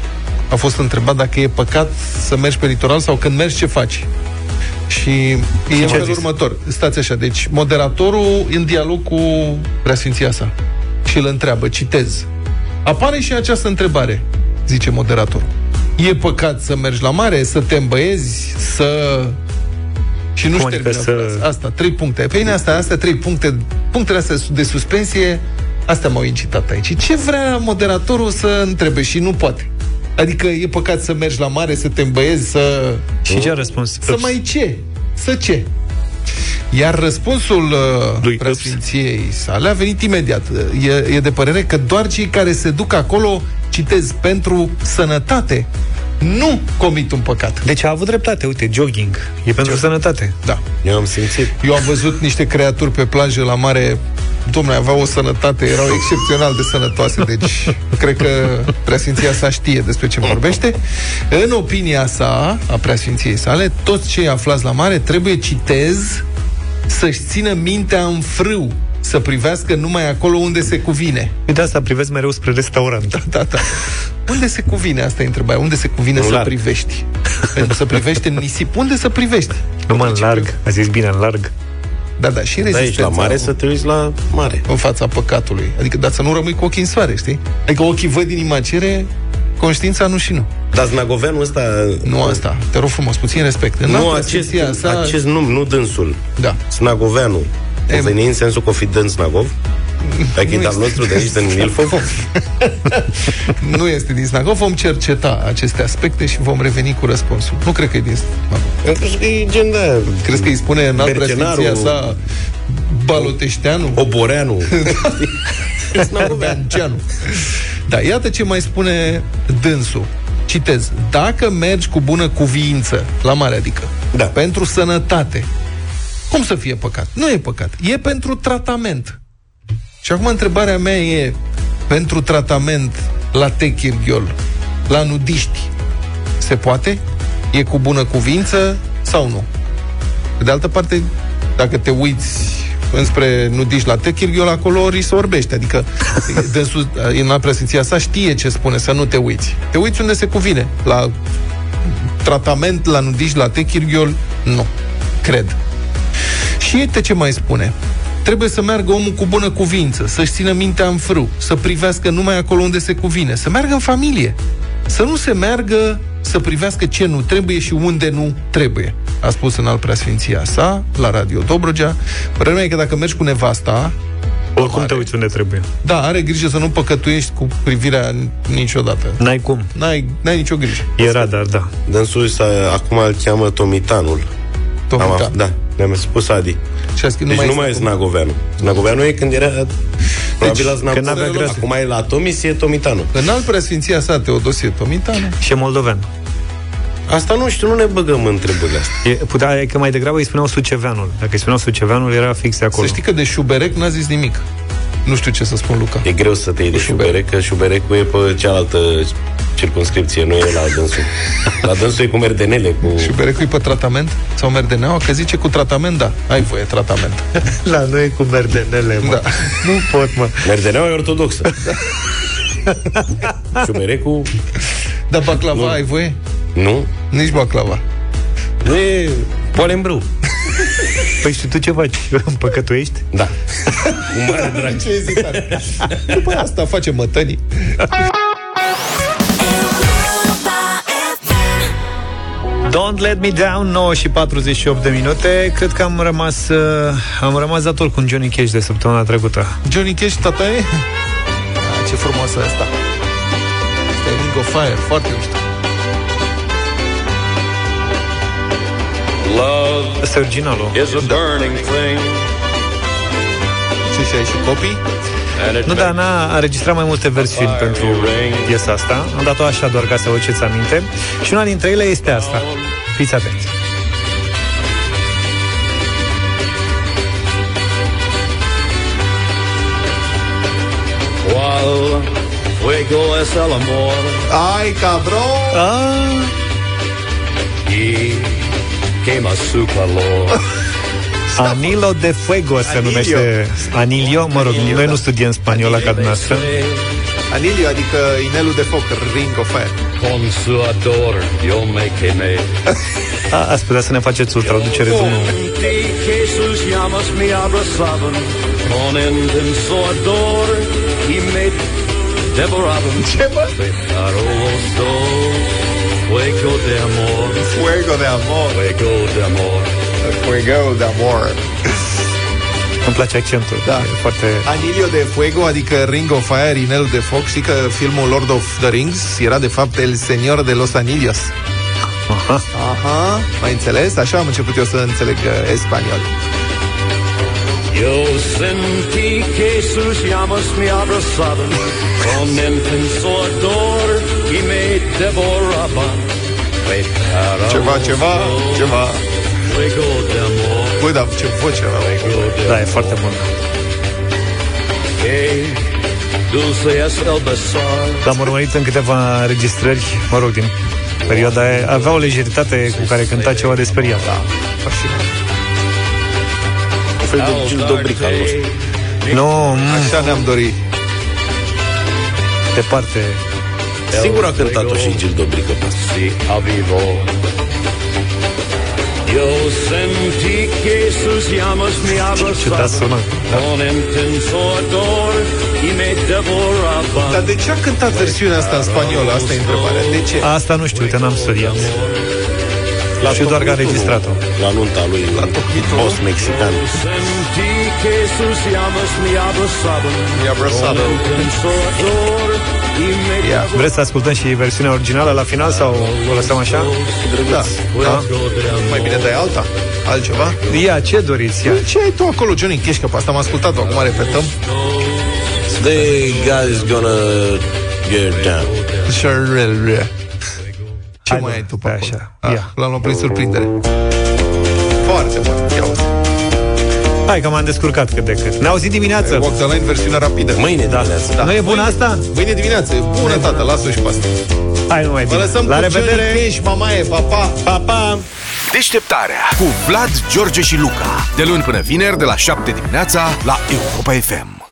A fost întrebat dacă e păcat să mergi pe litoral sau când mergi ce faci. Și e în ce a felul zis? următor. Stați așa, deci moderatorul în dialog cu preasfinția sa și îl întreabă, citez. Apare și această întrebare, zice moderatorul. E păcat să mergi la mare, să te îmbăiezi, să... Și nu Cum știu adică termină să- să... Asta, trei puncte. Pe mine asta, astea trei puncte, punctele astea de suspensie, astea m-au incitat aici. Ce vrea moderatorul să întrebe și nu poate? Adică e păcat să mergi la mare, să te îmbăiezi, să... Și ce a răspuns? Să mai ce? Să ce? Iar răspunsul uh, Lui preasfinției sale a venit imediat. E, e de părere că doar cei care se duc acolo, citez, pentru sănătate, nu comit un păcat. Deci a avut dreptate, uite, jogging. E pentru sănătate. Da. Eu am simțit. Eu am văzut niște creaturi pe plajă la mare Domnule, aveau o sănătate, erau excepțional de sănătoase, deci (laughs) cred că preasfinția sa știe despre ce vorbește. În opinia sa, a preasfinției sale, toți cei aflați la mare trebuie, citez, să-și țină mintea în frâu, să privească numai acolo unde se cuvine. Uite asta privesc mereu spre restaurant. Da, da, da. Unde se cuvine? Asta e întrebarea. Unde se cuvine În să larg. privești? Pentru să privești în nisip. Unde să privești? Nu mă, în larg. A zis bine, în larg. Da, da, și Da, ești rezistența. la mare să te uiți la mare. În fața păcatului. Adică, dar să nu rămâi cu ochii în soare, știi? Adică ochii văd din imagere, conștiința nu și nu. Dar Znagoveanul ăsta... Nu asta. Te rog frumos, puțin respect. În Nu, altă acest, sfinția sa- acest nume, nu dânsul. Da. Snagoveanu. O veni în sensul că o fi dâns Snagov? Adică e al nostru de aici, din Ilfov? (laughs) nu este din Snagov. Vom cerceta aceste aspecte și vom reveni cu răspunsul. Nu cred că e din Snagov. Crezi că e gen de... Crezi că îi spune în alt Bercenaru, preasfinția sa Baloteșteanu? Oboreanu. (laughs) Snagoveanu. Da, iată ce mai spune dânsul. Citez. Dacă mergi cu bună cuviință, la mare adică, da. pentru sănătate, cum să fie păcat? Nu e păcat. E pentru tratament. Și acum întrebarea mea e, pentru tratament la techirghiol, la nudiști, se poate? E cu bună cuvință sau nu? Pe de altă parte, dacă te uiți înspre nudiști la techirghiol, acolo ori se orbește. Adică, (laughs) dânsul, în la preasfinția sa, știe ce spune, să nu te uiți. Te uiți unde se cuvine. La tratament, la nudiști, la techirghiol, nu. Cred. Și uite ce mai spune. Trebuie să meargă omul cu bună cuvință, să-și țină mintea în frâu, să privească numai acolo unde se cuvine, să meargă în familie, să nu se meargă să privească ce nu trebuie și unde nu trebuie. A spus în al preasfinția sa, la Radio Dobrogea. Părerea mea e că dacă mergi cu nevasta, Oricum te uiți unde trebuie. da, are grijă să nu păcătuiești cu privirea niciodată. N-ai cum. N-ai, n-ai nicio grijă. Era, dar da. Dânsul ăsta, acum îl cheamă Tomitanul. Tomitan. Am, da, ne-am spus Adi. Și a scris, Deci nu mai e Znagoveanu. Znagoveanu e când era probabil la Deci, când n-avea Znagoveanu. greu. Acum e la Tomis, e Tomitanu. În alt preasfinția sa, Teodosie Tomitanu, Și e moldovean. Asta nu știu, nu ne băgăm în treburile astea. E, putea, e că mai degrabă îi spuneau Suceveanul. Dacă îi spuneau Suceveanul, era fix de acolo. Să știi că de șuberec n-a zis nimic. Nu știu ce să spun, Luca. E greu să te iei de șuberec, că șuberecul e pe cealaltă circunscripție, nu e la dânsul. La dânsul e cu merdenele, cu... Șuberecul e pe tratament? Sau merdeneaua? Că zice cu tratament, da. Ai voie, tratament. (laughs) La noi cu merdenele, mă. Da. Nu pot, mă. Merdeneaua e ortodoxă. (laughs) Șuberecul... Dar baclava Nu. ai voie? Nu. Nici baclava. Nu e polembrâu. Păi și tu ce faci? (laughs) Împăcătuiești? Da. Cu mare drag. Ce ezitare. După asta face mătănii. Don't let me down, 9 și 48 de minute. Cred că am rămas uh, am rămas dator cu un Johnny Cash de săptămâna trecută. Johnny Cash, tata e? Ah, ce frumoasă asta. Asta e Ring of Fire, foarte mișto. Love Asta e originalul. is a burning thing. Ce și ai și copii? And it Nu, dar n-a a înregistrat mai multe versiuni pentru piesa asta. Am dat-o așa doar ca să vă ceți aminte. Și una dintre ele este asta. Fiți atenți. Cual fuego es el amor. Ai, cabrón! Ah. Y quema su calor. Anilo de Fuego se Anilio. numește Anilio, mă rog, noi nu studiem spaniola ca dumneavoastră. Anilio, adică inelul de foc, Ring of Fire. Con su ador yo me quemé. A, ați putea să ne faceți o traducere Con drumul. ti que sus llamas me abrazaban. Con intenso ardor y me devoraban. Preparo los dos Fuego de amor. Fuego de amor. Fuego de amor. Fuego de amor. Îmi place accentul. Da. E foarte... Anilio de Fuego, adică Ring of Fire, Inel de Foc, și că filmul Lord of the Rings era de fapt El Señor de los Anillos. Aha. Aha, mai înțeles? Așa am început eu să înțeleg uh, spaniol. Yo sentí que sus llamas me abrazaban con intenso ardor y me devoraban. Prepara Ceva, ceva, ceva. Fuego de amor. Băi, dar ce voce avea. Da, e foarte bun. Que dulce es el besar. L-am urmărit în câteva înregistrări, mă rog, din perioada aia. Avea o lejeritate cu care cânta ceva de speriat. Da, Un fel de Gil Dobric al nostru. Nu, mm, Așa ne-am dorit. departe. Sigur a cântat-o și Gil Dobrică pe asta. Si avivo. Yo sentí que sus llamas me ciudat sună. abrazaban con intenso ardor y me devoraban. Dar de ce a cântat versiunea asta în spaniolă? Asta e întrebarea. De ce? Asta nu știu, uite, n-am studiat. Știu doar că a înregistrat-o. La nunta lui, la boss mexican. Sentí que sus llamas me abrazaban Mi abrazaban. Con intenso ardor y me Ia. Vreți să ascultăm și versiunea originală la final sau o lăsăm așa? Da. da. Fuego de amor. Mai bine dai alta? Altceva? Ia, ce doriți? Ia. Ce ai tu acolo, Johnny Cash? Că pe asta am ascultat-o, acum repetăm. The guy's gonna get down. Ce Hai, mai nu, ai tu pe pe acolo? așa. Ah, Ia. L-am luat prin surprindere. Foarte bun. Ia uite. Hai că m-am descurcat cât de cât. Ne auzit dimineață. Walk the line, versiunea rapidă. Mâine dimineață. Da. Nu e bună asta? Mâine dimineață. e Bună, tată, lasă-o și pe asta. Hai, nu mai Vă bine. lăsăm La cu revedere! Johnny Cash, mamaie, pa, pa! Pa, pa! Deșteptarea cu Vlad, George și Luca. De luni până vineri, de la 7 dimineața, la Europa FM.